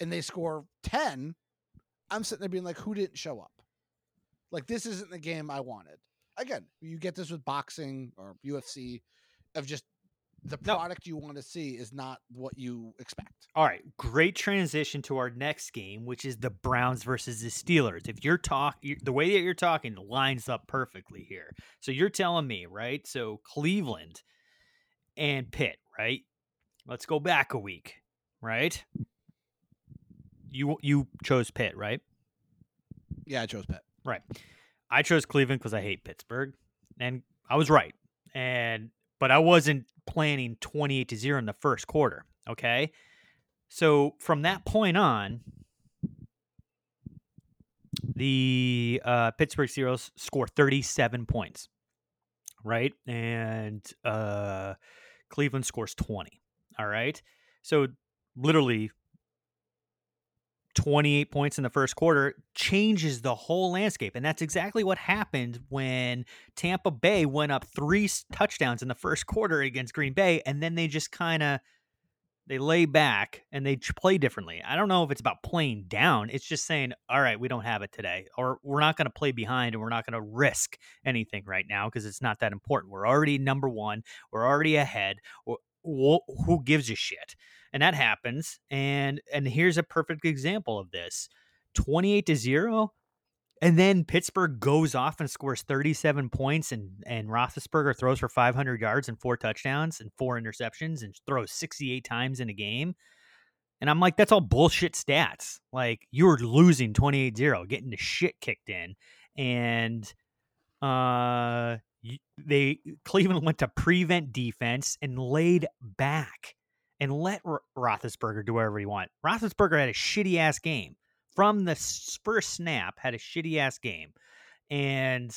and they score 10, I'm sitting there being like, who didn't show up? Like, this isn't the game I wanted. again, you get this with boxing or UFC of just the product you want to see is not what you expect. All right, great transition to our next game, which is the Browns versus the Steelers. If you're talk, you- the way that you're talking lines up perfectly here. So you're telling me, right? So Cleveland and Pitt, right? Let's go back a week, right? You you chose Pitt, right? Yeah, I chose Pitt. Right. I chose Cleveland because I hate Pittsburgh, and I was right. And but I wasn't planning twenty eight to zero in the first quarter. Okay, so from that point on, the uh, Pittsburgh Steelers score thirty seven points, right, and uh, Cleveland scores twenty. All right, so literally 28 points in the first quarter changes the whole landscape. And that's exactly what happened when Tampa Bay went up three touchdowns in the first quarter against Green Bay. And then they just kind of they lay back and they play differently. I don't know if it's about playing down. It's just saying, all right, we don't have it today, or we're not going to play behind and we're not going to risk anything right now because it's not that important. We're already number one. We're already ahead. Wh- wh- Who gives a shit? And that happens. And and here's a perfect example of this: twenty-eight to zero. And then Pittsburgh goes off and scores 37 points, and and Roethlisberger throws for 500 yards and four touchdowns and four interceptions, and throws 68 times in a game. And I'm like, that's all bullshit stats. Like you were losing 28-0, getting the shit kicked in, and uh, they uh, Cleveland went to prevent defense and laid back and let R- Roethlisberger do whatever he want. Roethlisberger had a shitty ass game from the first snap. Had a shitty ass game, and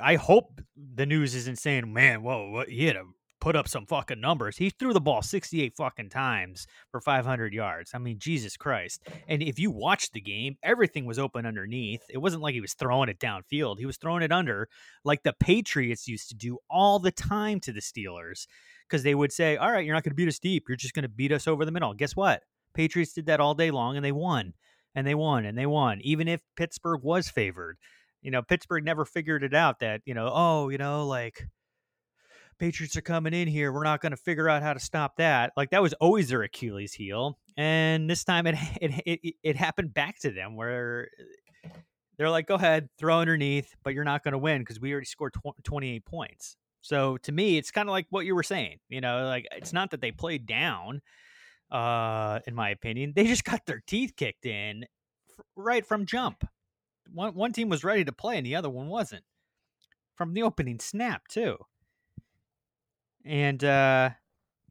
I- hope the news isn't saying, "Man, whoa, what, he had to put up some fucking numbers." He threw the ball sixty-eight fucking times for five hundred yards. I mean, Jesus Christ! And if you watched the game, everything was open underneath. It wasn't like he was throwing it downfield. He was throwing it under, like the Patriots used to do all the time to the Steelers because they would say, "All right, you're not going to beat us deep. You're just going to beat us over the middle." Guess what? Patriots did that all day long, and they won, and they won, and they won. Even if Pittsburgh was favored, you know, Pittsburgh never figured it out that you know, oh, you know, like Patriots are coming in here. We're not going to figure out how to stop that. Like that was always their Achilles heel, and this time it it it, it happened back to them where. They're like, go ahead, throw underneath, but you're not going to win because we already scored tw- 28 points. So to me, it's kind of like what you were saying. You know, like it's not that they played down, uh, in my opinion. They just got their teeth kicked in f- right from jump. One one team was ready to play and the other one wasn't. From the opening snap, too. And uh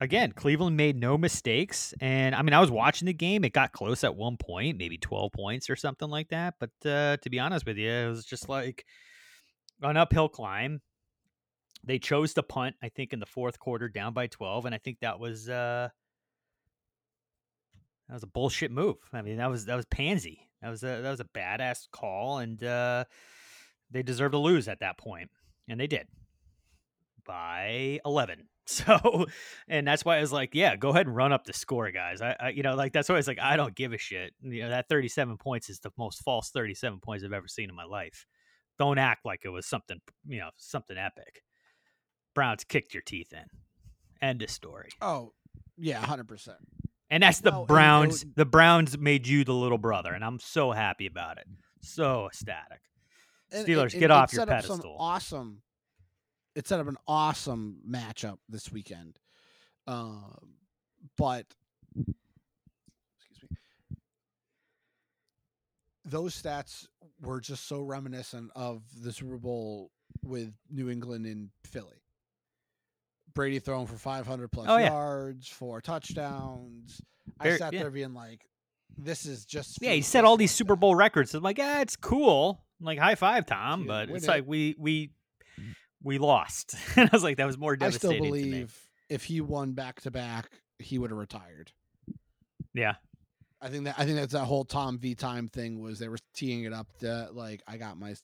again, Cleveland made no mistakes. And I mean, I was watching the game. It got close at one point, maybe 12 points or something like that. But uh, to be honest with you, it was just like an uphill climb. They chose to punt, I think, in the fourth quarter, down by 12. And I think that was. Uh, that was a bullshit move. I mean, that was that was pansy. That was a that was a badass call, and uh, they deserved to lose at that point, and they did by eleven. So, and that's why I was like, yeah, go ahead and run up the score, guys. I, I you know, like that's why I was like, I don't give a shit. You know, that thirty-seven points is the most false thirty-seven points I've ever seen in my life. Don't act like it was something, you know, something epic. Browns kicked your teeth in. End of story. Oh, yeah, hundred percent. And that's the Browns. those- the Browns made you the little brother, and I'm so happy about it. So ecstatic. And Steelers, get off your set up some pedestal. awesome. It set up an awesome matchup this weekend, um, but excuse me, those stats were just so reminiscent of the Super Bowl with New England and Philly. Brady throwing for 500 plus Oh, yeah. yards, four touchdowns. I sat yeah. there being like, "This is just Yeah, he set all these Super Bowl records. I'm like, yeah, it's cool. I'm like, high five, Tom. Dude, but it's it. like we we we lost. and I was like, that was more devastating. I still to believe if he won back to back, he would have retired. Yeah. I think that I think that's that whole Tom V time thing was they were teeing it up that like I got my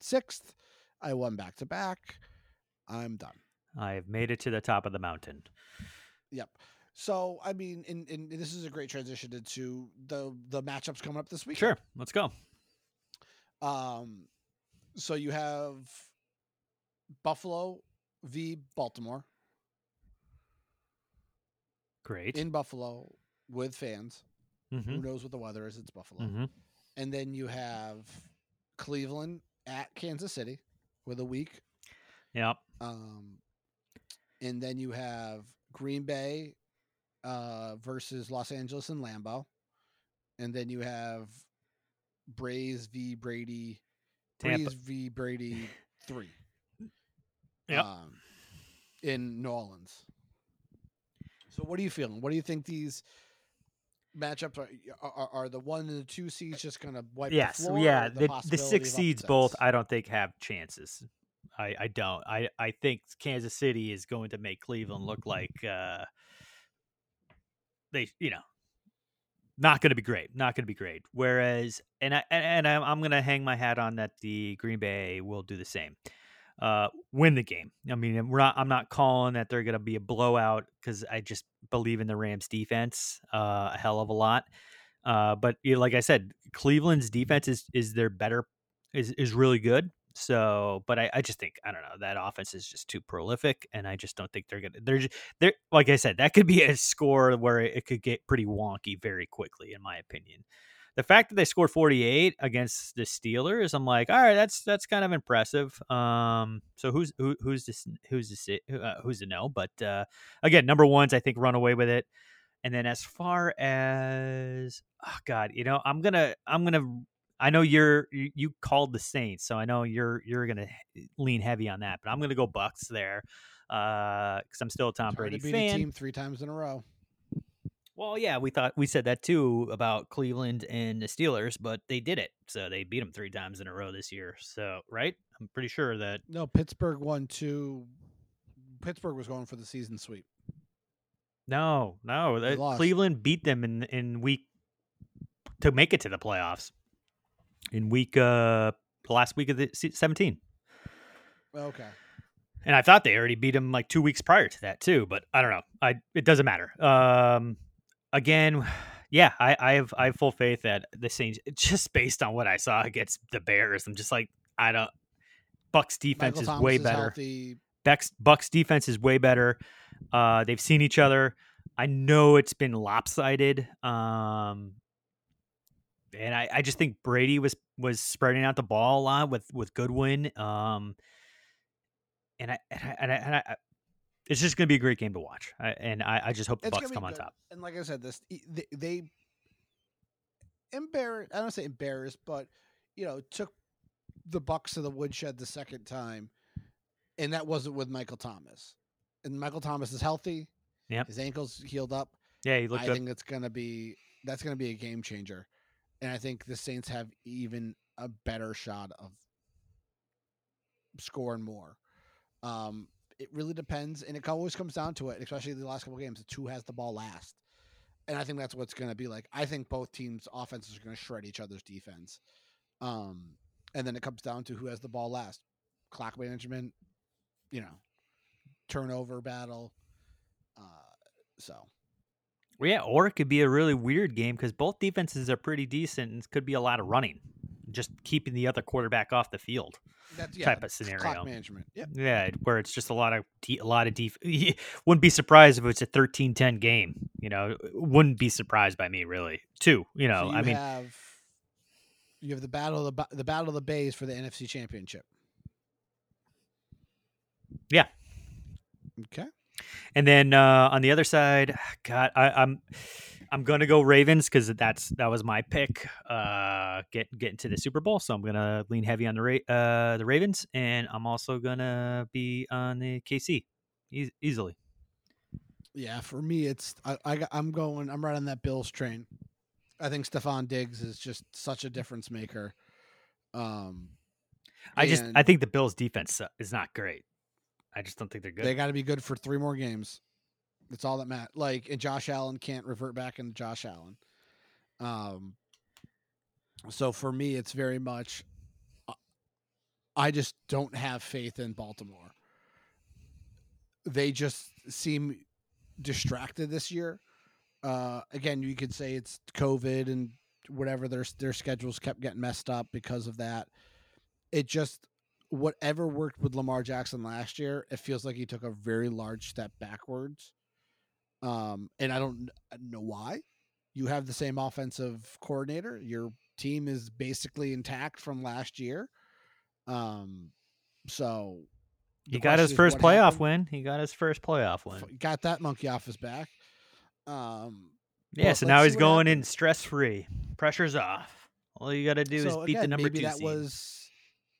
sixth, I won back to back, I'm done. I've made it to the top of the mountain. Yep. So I mean, and, and this is a great transition into the the matchups coming up this week. Sure, let's go. Um, So you have Buffalo v Baltimore Great. in Buffalo with fans. Who Mhm. knows what the weather is? It's Buffalo. Mhm. And then you have Cleveland at Kansas City with a week. Yep. Um, and then you have Green Bay uh, versus Los Angeles and Lambeau. And then you have Brees v Brady. Tampa. Brees v Brady three. Yep. Um, in New Orleans. So what are you feeling? What do you think these matchups are? Are, are the one and the two seeds just going to wipe yes, the floor? yeah. or The, the six seeds both, I don't think have chances. I, I don't. I, I think Kansas City is going to make Cleveland look like uh, they, you know, not going to be great. Not going to be great. Whereas, and I and, and I'm, I'm going to hang my hat on that the Green Bay will do the same. Uh, win the game. I mean, we're not, I'm not calling that they're going to be a blowout because I just believe in the Rams defense uh, a hell of a lot. Uh, but you know, like I said, Cleveland's defense is is their better is is really good. So, but I, I just think I don't know that offense is just too prolific, and I just don't think they're gonna. They're just, they're like I said, that could be a score where it could get pretty wonky very quickly, in my opinion. The fact that they scored 48 against the Steelers, I'm like, all right, that's that's kind of impressive. Um, so who's who, who's this who's this uh, who's to know? But uh, again, number ones, I think run away with it. And then as far as oh God, you know, I'm gonna I'm gonna I know you're you, you called the Saints, so I know you're you're gonna lean heavy on that, but I'm gonna go Bucks there because I'm still a Tom Brady to beat fan. a team three times in a row. Well, yeah, we thought we said that too about Cleveland and the Steelers, but they did it. So they beat them three times in a row this year. So right, I'm pretty sure that No, Pittsburgh won two. Pittsburgh was going for the season sweep. no, no, They lost. Cleveland beat them in in week to make it to the playoffs in week uh last week of the se- 17. Okay. And I thought they already beat them like two weeks prior to that too, but I don't know. I it doesn't matter. Um, again, yeah, I, I have I have full faith that the Saints just based on what I saw against the Bears. I'm just like I don't. Bucks defense is way is better. Bucks Bucks defense is way better. Uh, they've seen each other. I know it's been lopsided. Um, and I, I just think Brady was was spreading out the ball a lot with with Godwin. Um, and I and I, and I, and I I- it's just going to be a great game to watch. I, and I, I just hope the It's Bucks come on good. top. And like I said, this they, they embarrassed. I don't say embarrassed, but you know, took the Bucks to the woodshed the second time, and that wasn't with Michael Thomas. And Michael Thomas is healthy. Yep. His ankles healed up. Yeah, he looked I good. think it's gonna be that's gonna be a game changer, and I think the Saints have even a better shot of scoring more. Um, it really depends, and it always comes down to it, especially the last couple games. It's who has the ball last, and I think that's what's going to be like. I think both teams' offenses are going to shred each other's defense, um, and then it comes down to who has the ball last. Clock management, you know, turnover battle. Uh, so Well, yeah, or it could be a really weird game because both defenses are pretty decent and it could be a lot of running, just keeping the other quarterback off the field. That's yeah, type of scenario. Clock management. Yep. Yeah, where it's just a lot of de- a lot of def. Wouldn't be surprised if it's a 13-10 game. You know, wouldn't be surprised by me really. Two, you know, So you I mean, have you have the battle of the the battle of the bays for the NFC Championship. yeah. Okay. And then uh, on the other side, God, I, I'm I'm gonna go Ravens because that's that was my pick. Uh, get get into the Super Bowl, so I'm gonna lean heavy on the Ra- uh the Ravens, and I'm also gonna be on the KC e- easily. Yeah, for me, it's I, I I'm going. I'm right on that Bills train. I think Stefon Diggs is just such a difference maker. Um, I just I think the Bills defense is not great. I just don't think they're good. they got to be good for three more games. That's all that matters. Like, and Josh Allen can't revert back into Josh Allen. Um, so for me, it's very much. uh, I just don't have faith in Baltimore. They just seem distracted this year. Uh, again, you could say it's COVID and whatever. Their their schedules kept getting messed up because of that. it just whatever worked with Lamar Jackson last year, it feels like he took a very large step backwards. Um, and I don't kn- know why. You have the same offensive coordinator. Your team is basically intact from last year. Um, so He got his first playoff happened. win. He got his first playoff win. Got that monkey off his back. Um, Yeah, so now he's going in stress free. Pressure's off. All you got to do is So, beat the number maybe two that seed. was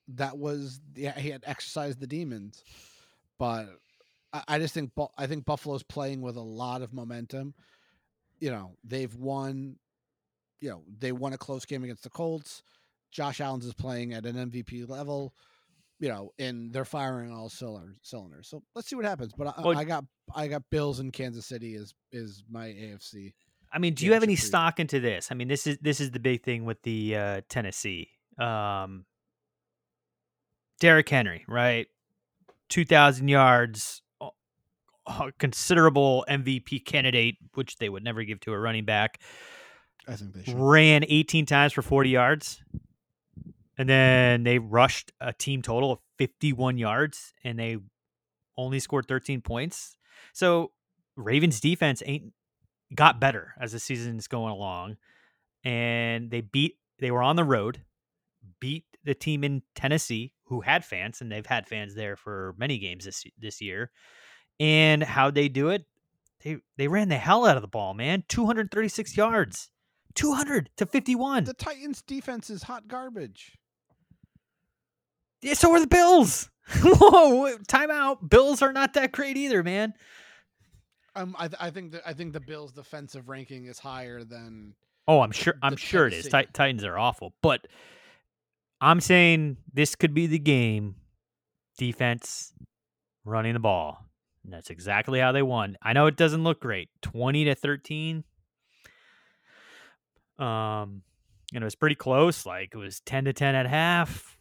that was yeah he had exercised the demons, but I, just think I think Buffalo's playing with a lot of momentum. You know they've won. You know they won a close game against the Colts. Josh Allen's is playing at an MVP level. You know, and they're firing all cylinders. Cylinders. So let's see what happens. But I, Well- I got I got Bills in Kansas City is is my AFC. I mean, do you have any stock into this? I mean, this is this is the big thing with the uh, Tennessee. Um, Derrick Henry, right? Two thousand yards, a- considerable MVP candidate, which they would never give to a running back. I think they should. Ran eighteen times for forty yards, and then they rushed a team total of fifty-one yards, and they only scored thirteen points. So Ravens defense ain't got better as the season's going along, and they beat. They were on the road, beat the team in Tennessee who had fans, and they've had fans there for many games this this year. And how they do it? They they ran the hell out of the ball, man. Two hundred thirty six yards, two hundred to fifty one. The Titans defense is hot garbage. Yeah, so are the Bills. Whoa, timeout. Bills are not that great either, man. Um, I, th- I think that I think the Bills' defensive ranking is higher than Oh, I'm sure. I'm sure it is. Tennessee. Ti- Titans are awful, but I'm saying this could be the game. Defense running the ball. And that's exactly how they won. I know it doesn't look great. 20 to 13. Um, and it was pretty close. Like it was 10 to 10 at half.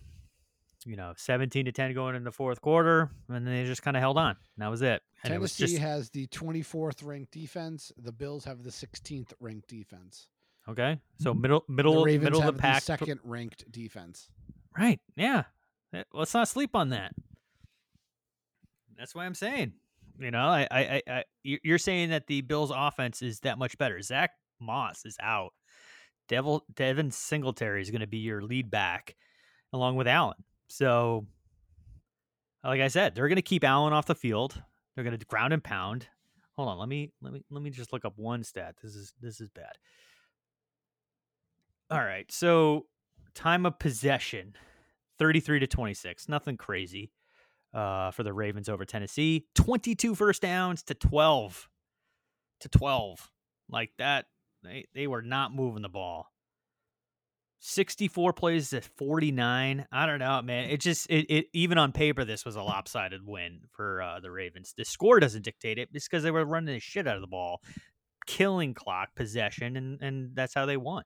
You know, 17 to 10 going in the fourth quarter, and then they just kind of held on. And that was it. And it was Tennessee just has the 24th ranked defense. The Bills have the 16th ranked defense. okay. So middle, middle, the middle have of the pack. tw- second ranked defense. Right. Yeah. Let's not sleep on that. That's why I'm saying. You know, I, I, I, I you- you're saying that the Bills' offense is that much better. Zack Moss is out. Devil Devin Singletary is going to be your lead back, along with Allen. So, like I said, they're going to keep Allen off the field. They're going to ground and pound. Hold on, let me let me let me just look up one stat. This is this is bad. All right, so time of possession 33 to 26 nothing crazy uh, for the ravens over tennessee. 22 first downs to 12 to 12 like that they, they were not moving the ball. 64 plays to 49 i don't know man. It just it, it even on paper this was a lopsided win for uh, the ravens. The score doesn't dictate it just because they were running the shit out of the ball killing clock possession and and that's how they won.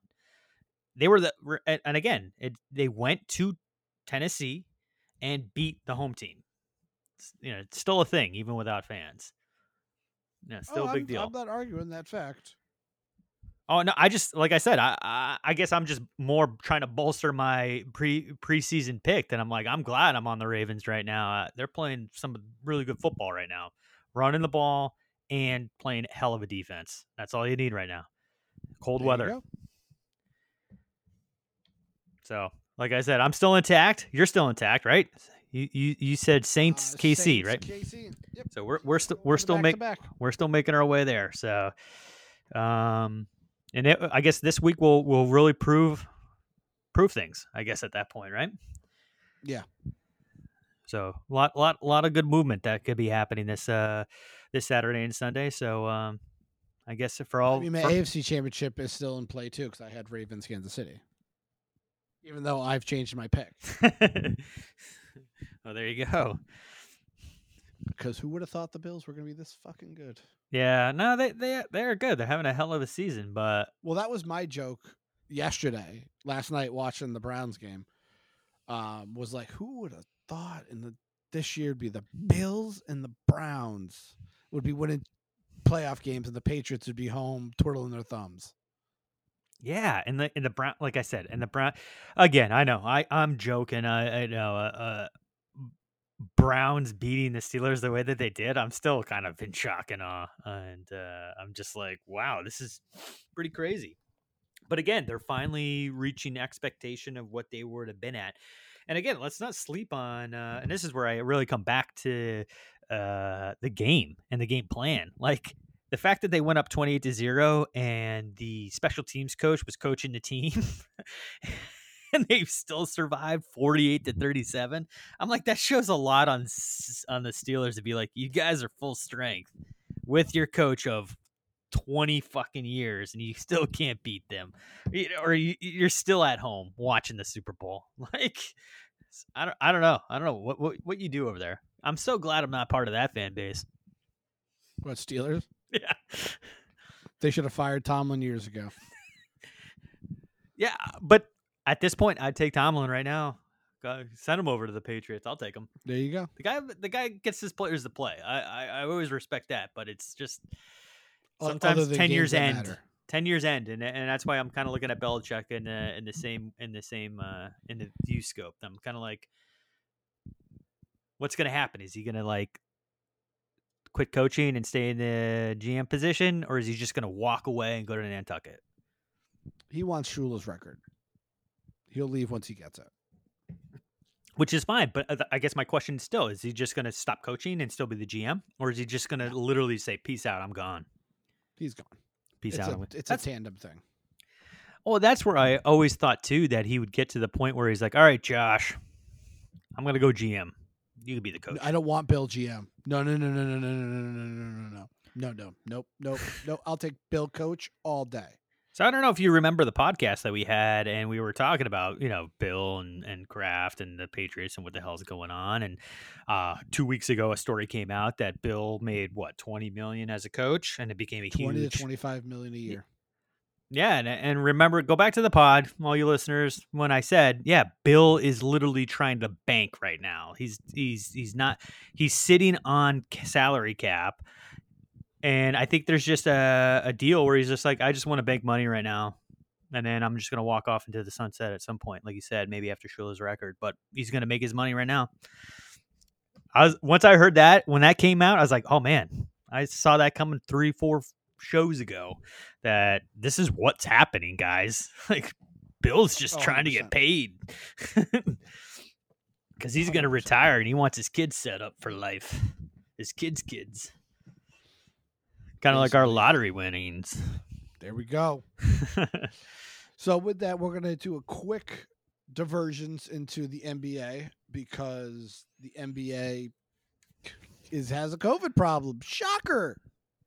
They were the and again it, they went to Tennessee and beat the home team. It's, you know, it's still a thing even without fans. Yeah, still oh, a big I'm, deal. I'm not arguing that fact. Oh no, I just like I said, I, I I guess I'm just more trying to bolster my pre preseason pick. That I'm like, I'm glad I'm on the Ravens right now. Uh, they're playing some really good football right now, running the ball and playing hell of a defense. That's all you need right now. Cold There weather. So, like I said, I'm still intact. You're still intact, right? You you, you said Saints Uh, KC, Saints, right? KC. Yep. So we're we're still we're still making we're still making our way there. So, um, and it, I guess this week will will really prove prove things. I guess at that point, right? Yeah. So a lot lot a lot of good movement that could be happening this uh this Saturday and Sunday. So um, I guess for all I mean, my for- AFC Championship is still in play too because I had Ravens, Kansas City. Even though I've changed my pick, oh, there you go. because who would have thought the Bills were going to be this fucking good? Yeah, no, they they they're good. They're having a hell of a season, but Well, that was my joke yesterday, last night watching the Browns game. Um, was like, who would have thought in the this year would be the Bills and the Browns would be winning playoff games, and the Patriots would be home twiddling their thumbs. Yeah, and the and the Brown, like I said, and the Brown, again, I know, I I'm joking. I I know, uh, uh, Browns beating the Steelers the way that they did. I'm still kind of in shock and awe, and uh, I'm just like, wow, this is pretty crazy. But again, they're finally reaching expectation of what they would have been at. And again, let's not sleep on. Uh, and this is where I really come back to uh, the game and the game plan. Like the fact that they went up 28 to 0 and the special teams coach was coaching the team and they've still survived 48 to 37 i'm like that shows a lot on on the steelers to be like you guys are full strength with your coach of 20 fucking years and you still can't beat them. Or you, you're still at home watching the super bowl. Like i don't i don't know. I don't know. What, what what you do over there? I'm so glad i'm not part of that fan base. What Steelers? Yeah. They should have fired Tomlin years ago. Yeah, but at this point, I'd take Tomlin right now. Send him over to the Patriots. I'll take him. There you go. The guy, the guy gets his players to play. I, I, I always respect that, but it's just sometimes ten years end. matter. Ten years end, and and that's why I'm kind of looking at Belichick in the in the same in the same uh, in the view scope. I'm kind of like, what's going to happen? Is he going to like quit coaching and stay in the GM position, or is he just going to walk away and go to Nantucket? He wants Shula's record. He'll leave once he gets it. which is fine. But uh, I guess my question still is: He just going to stop coaching and still be the GM, or is he just going to literally say, "Peace out, I'm gone"? He's gone. Peace it's out. A, it's That's- a tandem thing. Well, that's where I always thought too that he would get to the point where he's like, "All right, Josh, I'm going to go GM. You can be the coach." I don't want Bill GM. No, no, no, no, no, no, no, no, no, no, no, no, no, no, no, no, no. nope, nope, nope. I'll take Bill coach all day. So I don't know if you remember the podcast that we had, and we were talking about you know Bill and and Kraft and the Patriots and what the hell's going on. And uh, two weeks ago, a story came out that Bill made what twenty million as a coach, and it became a Twenty huge to twenty-five million a year. Yeah, and, and remember, go back to the pod, all you listeners, when I said, yeah, Bill is literally trying to bank right now. He's he's he's not he's sitting on salary cap, and I think there's just a, a deal where he's just like, I just want to bank money right now, and then I'm just gonna walk off into the sunset at some point, like you said, maybe after Shula's record, but he's gonna make his money right now. I was once I heard that when that came out, I was like, oh man, I saw that coming three, four shows ago that this is what's happening, guys. Like Bill's just Oh, trying to 100%. get paid because he's going to retire and he wants his kids set up for life. His kids' kids, kind of like our lottery winnings. There we go. So with that, we're gonna do a quick diversions into the NBA because the NBA is has a COVID problem. Shocker!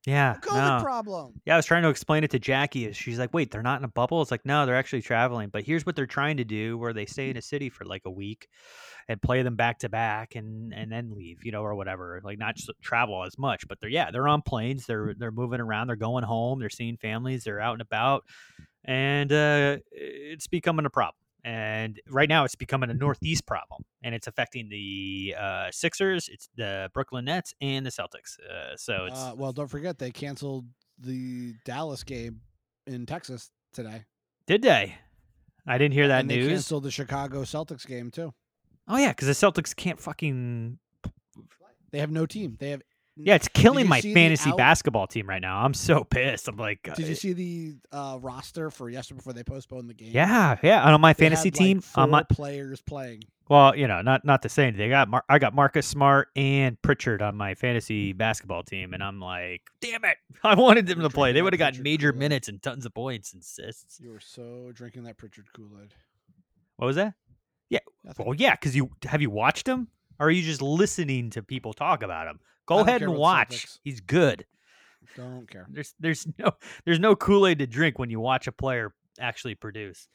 Yeah, COVID no. problem. Yeah, I was trying to explain it to Jackie. She's like, "Wait, they're not in a bubble?" It's like, no, they're actually traveling. But here's what they're trying to do: where they stay in a city for like a week and play them back to back, and and then leave, you know, or whatever. Like not just travel as much, but they're yeah, they're on planes. They're they're moving around. They're going home. They're seeing families. They're out and about, and uh, it's becoming a problem. And right now, it's becoming a Northeast problem, and it's affecting the uh, Sixers, it's the Brooklyn Nets, and the Celtics. Uh, so it's Uh, well, don't forget they canceled the Dallas game in Texas today. Did they? I didn't hear that and they news. canceled the Chicago Celtics game too. Oh yeah, because the Celtics can't fucking. They have no team. They have. Yeah, it's killing my fantasy out- basketball team right now. I'm so pissed. I'm like, uh, Did you see the uh, roster for yesterday before they postponed the game? yeah, yeah. On my They fantasy had, like, team, on my four players playing. well, you know, not not to say anything. I got Mar- I got Marcus Smart and Pritchard on my fantasy basketball team, and I'm like, damn it, I wanted them to play. They would have Pritchard major Kool-Aid. minutes and tons of points and assists. You were so drinking that Pritchard Kool Aid. What was that? Yeah, Nothing. well, yeah, because you have you watched him, or are you just listening to people talk about him? Go ahead and watch. Celtics. He's good. Don't care. There's there's no there's no Kool Aid to drink when you watch a player actually produce.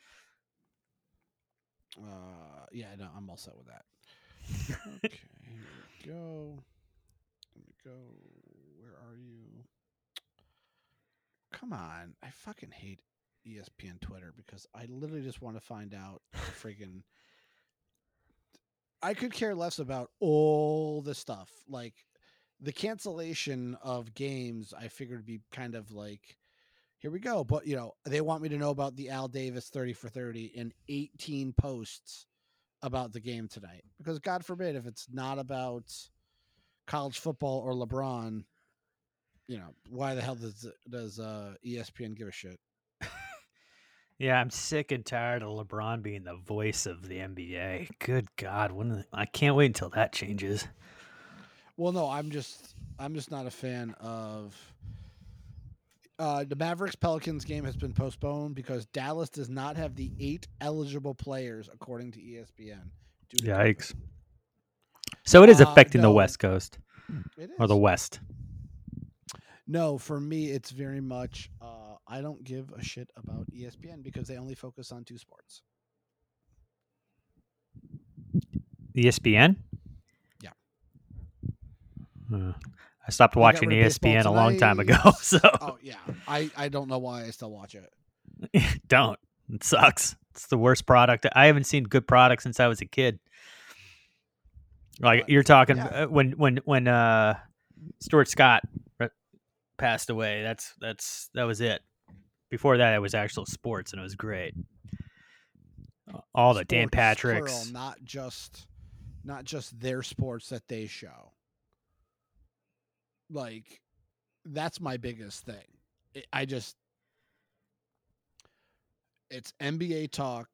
Uh, yeah, no, I'm all set with that. okay, here we go. Let me go. Where are you? Come on. I fucking hate ESPN Twitter because I literally just want to find out the friggin' I could care less about all the stuff. Like the cancellation of games, I figured would be kind of like, here we go. But you know, they want me to know about the Al Davis 30 for 30 in 18 posts about the game tonight. Because God forbid if it's not about college football or LeBron, you know, why the hell does does uh, ESPN give a shit? Yeah, I'm sick and tired of LeBron being the voice of the NBA. Good God, when I can't wait until that changes. Well, no, I'm just I'm just not a fan of uh, the Mavericks Pelicans game has been postponed because Dallas does not have the eight eligible players according to ESPN. due to COVID. Yikes! So it is Uh, affecting the. West Coast It or the. West. No, for me, it's very much. Uh, I don't give a shit about ESPN because they only focus on two sports. ESPN. Yeah. Uh, I stopped watching rid of baseball ESPN a long time ago, so Oh yeah, I I don't know why I still watch it. don't. It sucks. It's the worst product. I haven't seen good product since I was a kid. Like you're talking yeah. uh, when when when uh Stuart Scott passed away. That's that's that was it. Before that, it was actual sports, and it was great. All the Dan Sports, Patrick's. plural, not just not just their sports that they show. Like that's my biggest thing. I- just it's NBA talk,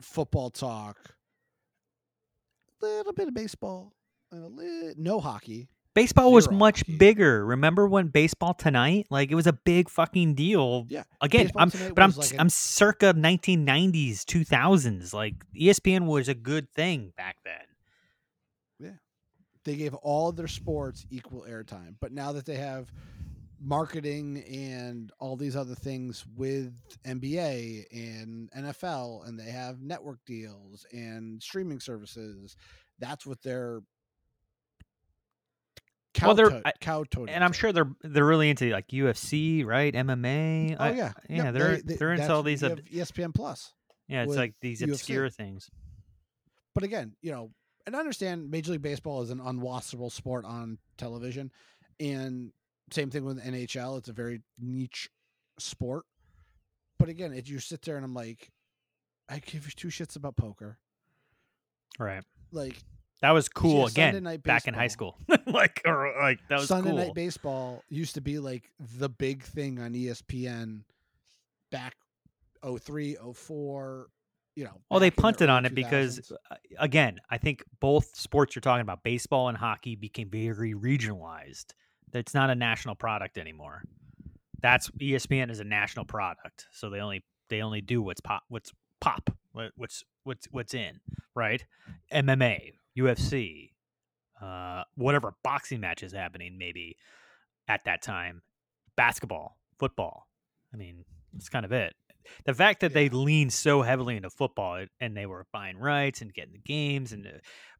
football talk, a little bit of baseball, and a li- no hockey. Baseball was much hockey. bigger. Remember when baseball tonight? Like it was a big fucking deal. Yeah, Again, Baseball I'm but I'm like an- I'm circa 1990s, 2000s. Like ESPN was a good thing back then. They gave all their sports equal airtime. But now that they have marketing and all these other things with NBA and NFL, and they have network deals and streaming services, that's what they're Well, they're- I- kowtoting And I'm sure they're they're really into like UFC, right? MMA. Oh I- yeah, yeah. Yep, they're they- they- they're into all these. you ob- have ESPN Plus. yeah, it's like these UFC. obscure things. but again, you know, and I understand Major League Baseball is an unwatchable sport on television, and same thing with NHL. It's a very niche sport. But again, if you sit there and I'm like, I give you two shits about poker. Right. Like That was cool. yeah, Again, night back in high school, like or like that was Sunday cool. Night Baseball used to be like the big thing on ESPN back 03, 04, you know. Well, they back in the punted on it because, 2000s. uh, again, I think both sports you're talking about, baseball and hockey, became very regionalized. That's not a national product anymore. That's ESPN is a national product, so they only they only do what's pop, what's pop, what's what's what's in, right? MMA, UFC, uh, whatever boxing match is happening, maybe at that time, basketball, football. I mean, that's kind of it. The fact that they leaned so heavily into football and they were buying rights and getting the games and uh,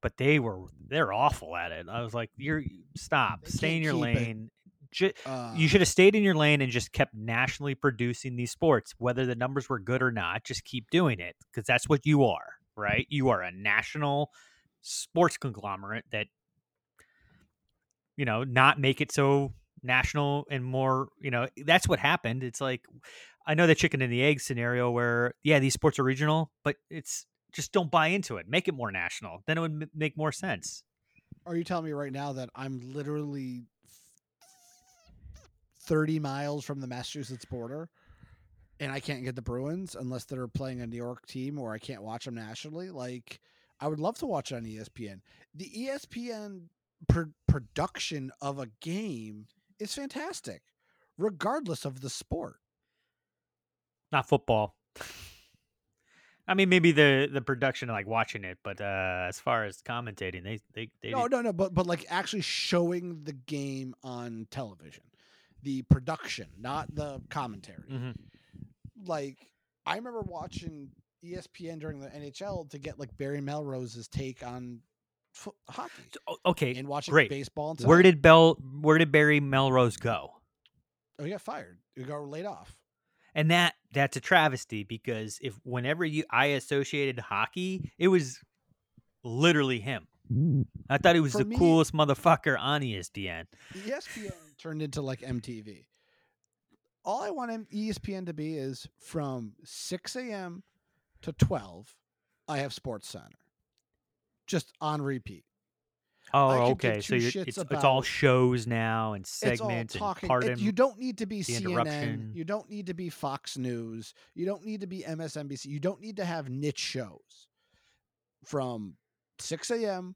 but they were they're awful at it. I was like, you're stop, They stay in your lane. Ju- Uh, you should have stayed in your lane and just kept nationally producing these sports, whether the numbers were good or not. Just keep doing it because that's what you are, right? You are a national sports conglomerate that, you know, not make it so national and more, you know, that's what happened. It's like, I know the chicken and the egg scenario where, yeah, these sports are regional, but it's just don't buy into it. Make it more national. Then it would m- make more sense. Are you telling me right now that I'm literally 30 miles from the Massachusetts border and I can't get the Bruins unless they're playing a New York team or I can't watch them nationally? Like, I would love to watch it on ESPN. The ESPN pr- production of a game is fantastic, regardless of the sport. Not football. I mean, maybe the the production, like watching it, but uh as far as commentating, they they they No, no, no, but but like actually showing the game on television, the production, not the commentary. Mhm. Like I remember watching ESPN during the NHL to get like Barry Melrose's take on fo- hockey. Okay, and watching great. baseball. And Where did Bell? Where did Barry Melrose go? oh he got fired? He got laid off. And that that's a travesty because if whenever you I associated hockey, it was literally him. I thought he was For the me- coolest motherfucker on ESPN. ESPN turned into like MTV. all I want M- ESPN to be is from 6 a.m. to 12, I have Sports Center, just on repeat. Oh, I could give okay. So you're, shits it's it's all shows now and It's all segments and talking. it- you don't need to be CNN. You don't need to be Fox News. You don't need to be MSNBC. You don't need to have niche shows from 6 a.m.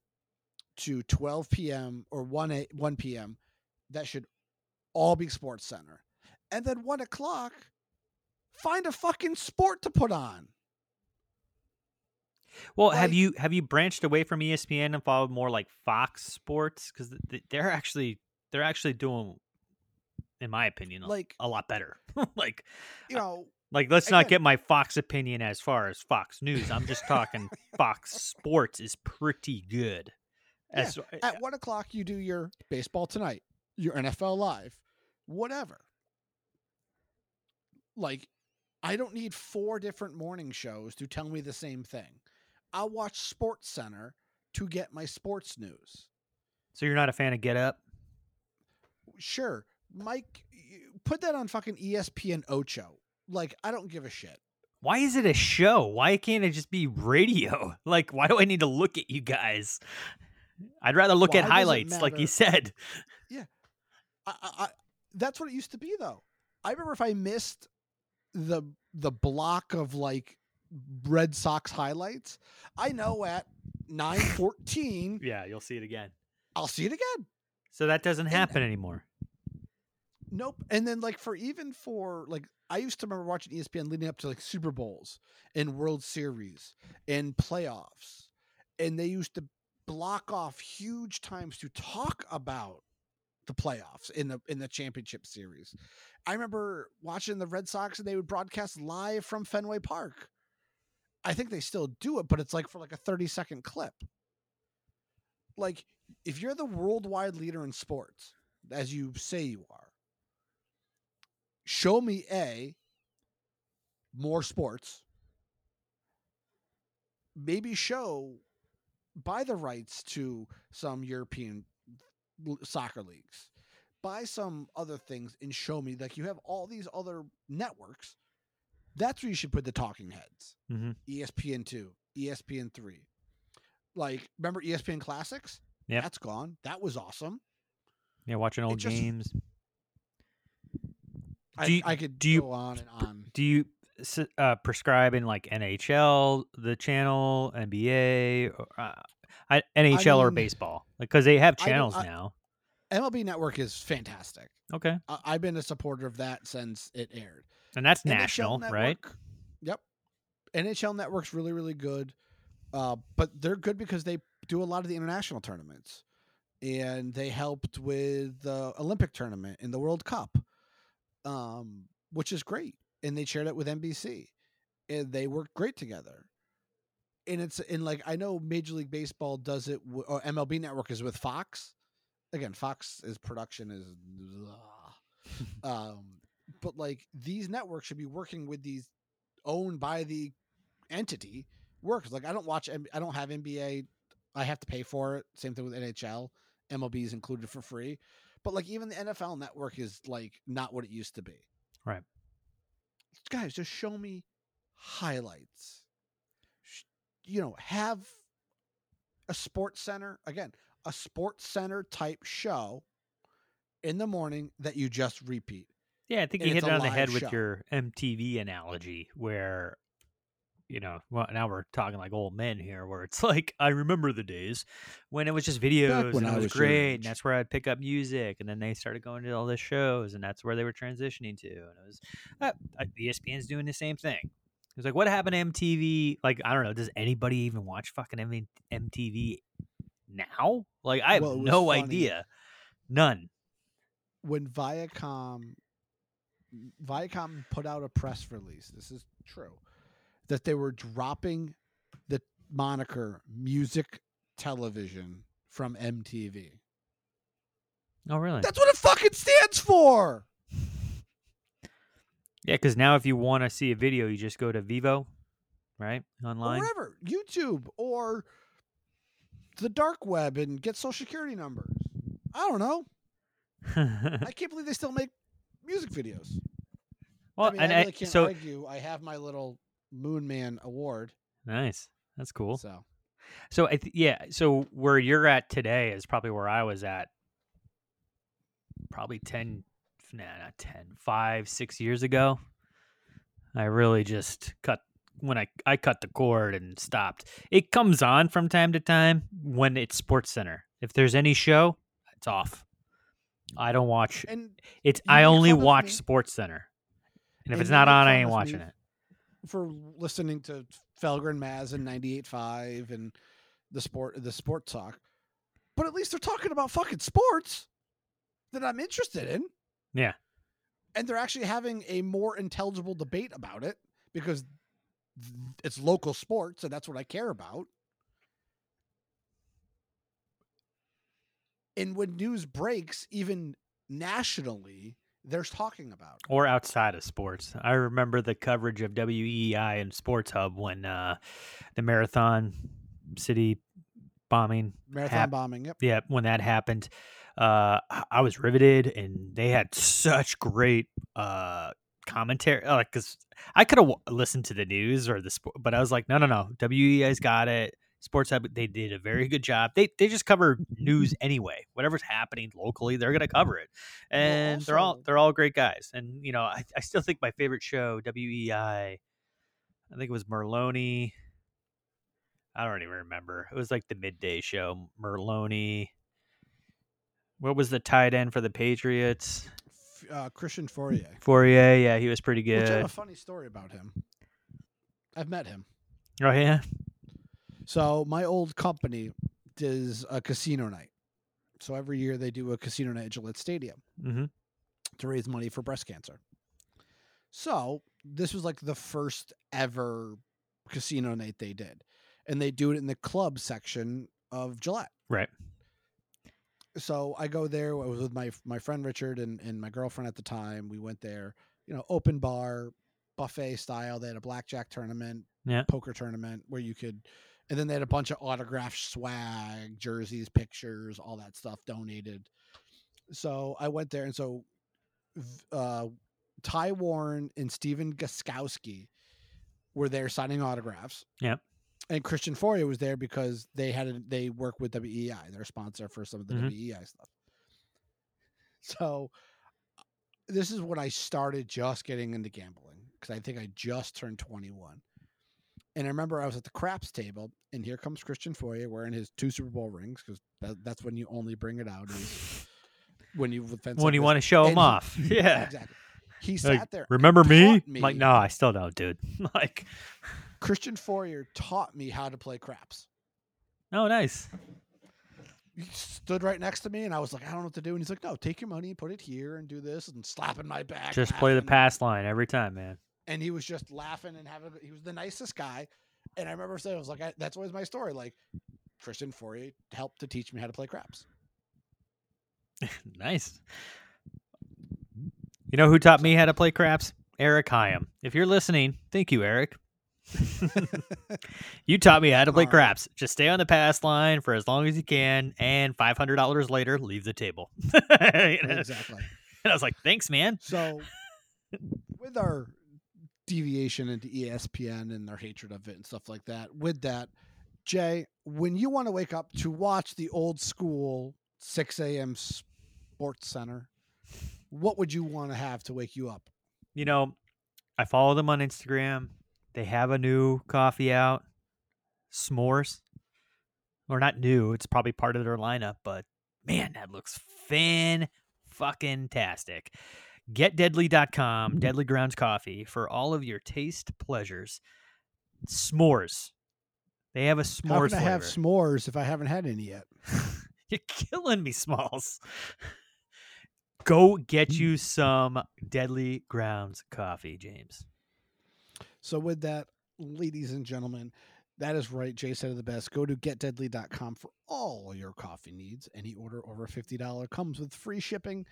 to 12 p.m. or 1 a, 1 p.m. That should all be Sports Center. And then one o'clock, find a fucking sport to put on. Well, have you have you branched away from ESPN and followed more like Fox Sports because they're actually they're actually doing, in my opinion, Like- a lot better. like You uh, know, like let's not get my Fox opinion as far as Fox News. I'm just talking Fox Sports is pretty good. Yeah, As, eh, at one o'clock, you do your baseball tonight, your NFL live, whatever. Like, I don't need four different morning shows to tell me the same thing. I'll watch Sports Center to get my sports news. so you're not a fan of Get Up? Sure, Mike, put that on fucking ESPN Ocho. Like, I don't give a shit. Why is it a show? Why can't it just be radio? Like, why do I need to look at you guys? I'd rather look Why at highlights, like you said. Yeah. I, I, that's what it used to be, though. I remember if I missed the the block of like Red Sox highlights, I know at nine fourteen Yeah, you'll see it again. I'll see it again. So that doesn't happen anymore. Nope. And then like for even for like I used to remember watching ESPN leading up to like Super Bowls and World Series and playoffs. And they used to block off huge times to talk about the playoffs in the in the championship series. I remember watching the Red Sox and they would broadcast live from Fenway Park. I think they still do it, but it's like for like a 30 second clip. Like if you're the worldwide leader in sports, as you say you are, show me a more sports maybe show buy the rights to some european soccer leagues buy some other things and show me like you have all these other networks that's where you should put the talking heads Mm-hmm. espn2 espn3 like remember espn classics Yeah, that's gone that was awesome Yeah, watching old just- games. I, you- I could do you go on and on Do you uh, prescribe in like NHL, the channel, NBA, or, uh, I, NHL or mean, baseball? Because they have I channels I- now. MLB Network is fantastic. Okay, I- I've been a supporter of that since it aired. And that's national, right? Yep. NHL Network's really, really good. Uh, but they're good because they do a lot of the international tournaments. And they helped with the Olympic tournament and the World Cup, um, which is great. And they shared it with NBC. And they work great together. And it's and like I know Major League Baseball does it, w- or MLB Network is with Fox. Again, Fox's production is, ugh. um, but like these networks should be working with these owned by the entity works. Like I don't watch, I don't have NBA. I have to pay for it. Same thing with NHL. MLB is included for free. But like even the NFL network is like not what it used to be. Right. Guys, just show me highlights. You know, have a sports center again, a sports center type show in the morning that you just repeat. Yeah, I think And you hit it on the head live with your MTV analogy, where you know, well, now we're talking like old men here, where it's like I remember the days when it was just videos when and it was, was great, and that's where I'd pick up music, and then they started going to all the shows, and that's where they were transitioning to, and it was uh, ESPN's doing the same thing. It was like, what happened to MTV? Like, I don't know. Does anybody even watch fucking MTV now? Like, I have Well, no funny. idea. None. when Viacom Viacom put out a press release, this is true, that they were dropping the moniker music television from MTV. Oh, really? That's what it fucking stands for. Yeah, because now if you want to see a video, you just go to Vevo, right? Or Online. wherever, YouTube or the dark web and get social security numbers. I don't know. I can't believe they still make music videos. Well, I mean, and I really can't so argue. I have my little Moon Man award. nice. That's cool. So So I th- yeah, so where you're at today is probably where I was at probably 10 nah, not 10, 5, 6 years ago. I really just cut when I I cut the cord and stopped. It comes on from time to time when it's Sports Center. If there's any show, it's off. I don't watch And it's I only watch Sports Center. And if and it's not on, I ain't watching it. for listening to Felger and Maz and 98.5 and the sport the sport talk. But at least they're talking about fucking sports that I'm interested in. Yeah. And they're actually having a more intelligible debate about it because it's local sports and that's what I care about. And when news breaks, even nationally, they're talking about it. or outside of sports. I remember the coverage of WEEI and Sports Hub when uh, the Marathon City bombing, Marathon hap- bombing, yep. yeah, when that happened, uh, I- was riveted, and they had such great uh, commentary. Like, cause I could have w- listened to the news or the sport, but I was like, no, no, no, WEEI's got it. Sports Hub, they did a very good job. They they just cover news anyway. Whatever's happening locally, they're gonna cover it, and they're all they're all great guys. And you know, I, I still think my favorite show, WEEI, I think it was Merloni. I don't even remember. It was like the midday show. Merloni. What was the tight end for the Patriots? Uh, Christian Fauria. Fauria. Yeah, he was pretty Which I have good. a funny story about him. I've met him. Oh yeah. So my old company does a casino night. So every year they do a casino night at Gillette Stadium Mm-hmm. to raise money for breast cancer. So this was like the first ever casino night they did. And they do it in the club section of Gillette. Right. so I go there. I was with my my friend Richard and, and my girlfriend at the time. We went there, you know, open bar, buffet style. They had a blackjack tournament, Yeah. poker tournament where you could, and then they had a bunch of autograph swag, jerseys, pictures, all that stuff donated. So I went there, and so uh, Ty Warren and Stephen Gostkowski were there signing autographs Yep. and Christian Fauria was there because they had a, they work with WEEI, their sponsor for some of the Mhm. WEEI stuff. So this is when I started just getting into gambling because I think I just turned 21. And I remember I was at the craps table, and here comes Christian Fauria wearing his two Super Bowl rings because that, that's when you only bring it out is when you When you want to show And him he- off. Yeah. exactly. He Like, sat there. Remember me? I'm Like, no, I still don't, dude. like, Christian Fauria taught me how to play craps. oh, nice. he stood right next to me and I was like, I don't know what to do. And he's like, No, take your money, put it here and do this and slapping my back. Just play the pass line every time, man. And he was just laughing and having he was the nicest guy. And I remember saying, I was like, I, that's always my story. Like Christian Fauria helped to teach me how to play craps. nice. You know who taught me how to play craps? Eric Hyam. If you're listening, thank you, Eric. you taught me how to play craps. Just stay on the pass line for as long as you can, and five hundred dollars later, leave the table. You know? Exactly. And I was like, "Thanks, man." So with our deviation into ESPN and their hatred of it and stuff like that, with that, Jay, when you want to wake up to watch the old school 6 a.m. sports center, what would you want to have to wake you up? You know, I follow them on Instagram. They have a new coffee out, s'mores. Or not new. It's probably part of their lineup, but man, that looks fan fucking tastic. GetDeadly.com, Deadly Grounds Coffee for all of your taste pleasures. S'mores. They have a How s'mores can I have s'mores if I haven't had any yet? You're killing me, Smalls. Go get Mm. you some Deadly Grounds coffee, James. So with that, ladies and gentlemen, that is right. Jay said it the best. Go to getdeadly.com for all your coffee needs. Any order over $50 comes with free shipping,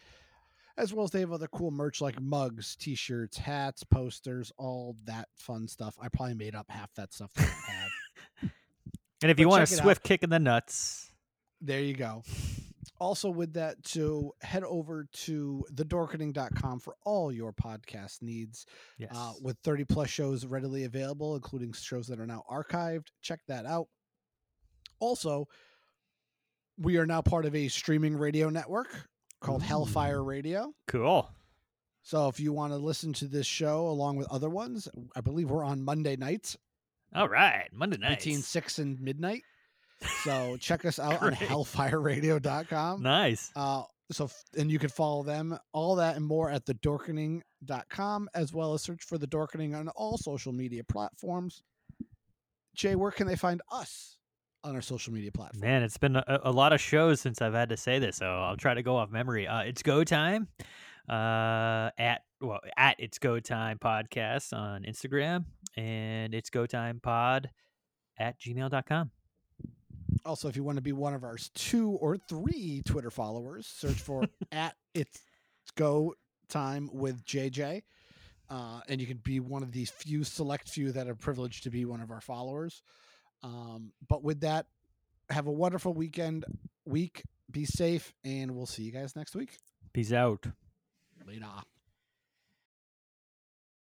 as well as they have other cool merch like mugs, t-shirts, hats, posters, all that fun stuff. I probably made up half that stuff that I have. And if you want a it out. swift kick in the nuts, There you go. also with that to head over to thedorkening.com for all your podcast needs Yes. uh, with 30 plus shows readily available including shows that are now archived check that out also we are now part of a streaming radio network called hellfire radio cool. so if you want to listen to this show along with other ones i believe we're on monday nights All right. Monday night. between 6 and midnight so check us out on hellfireradio.com Nice. uh, so and you can follow them all that and more at thedorkening.com as well as search for the dorkening on all social media platforms jay where can they find us on our social media platform Man, it's been a, a lot of shows since I've had to say this, so I'll try to go off memory. Uh, it's go time uh, at well at it's go time podcast on Instagram and it's go time pod at gmail.com. also if you want to be one of our two or three twitter followers search for at it's go time with jj uh, and you can be one of these few select few that are privileged to be one of our followers um, but with that have a wonderful weekend week. Be safe and we'll see you guys next week. Peace out. later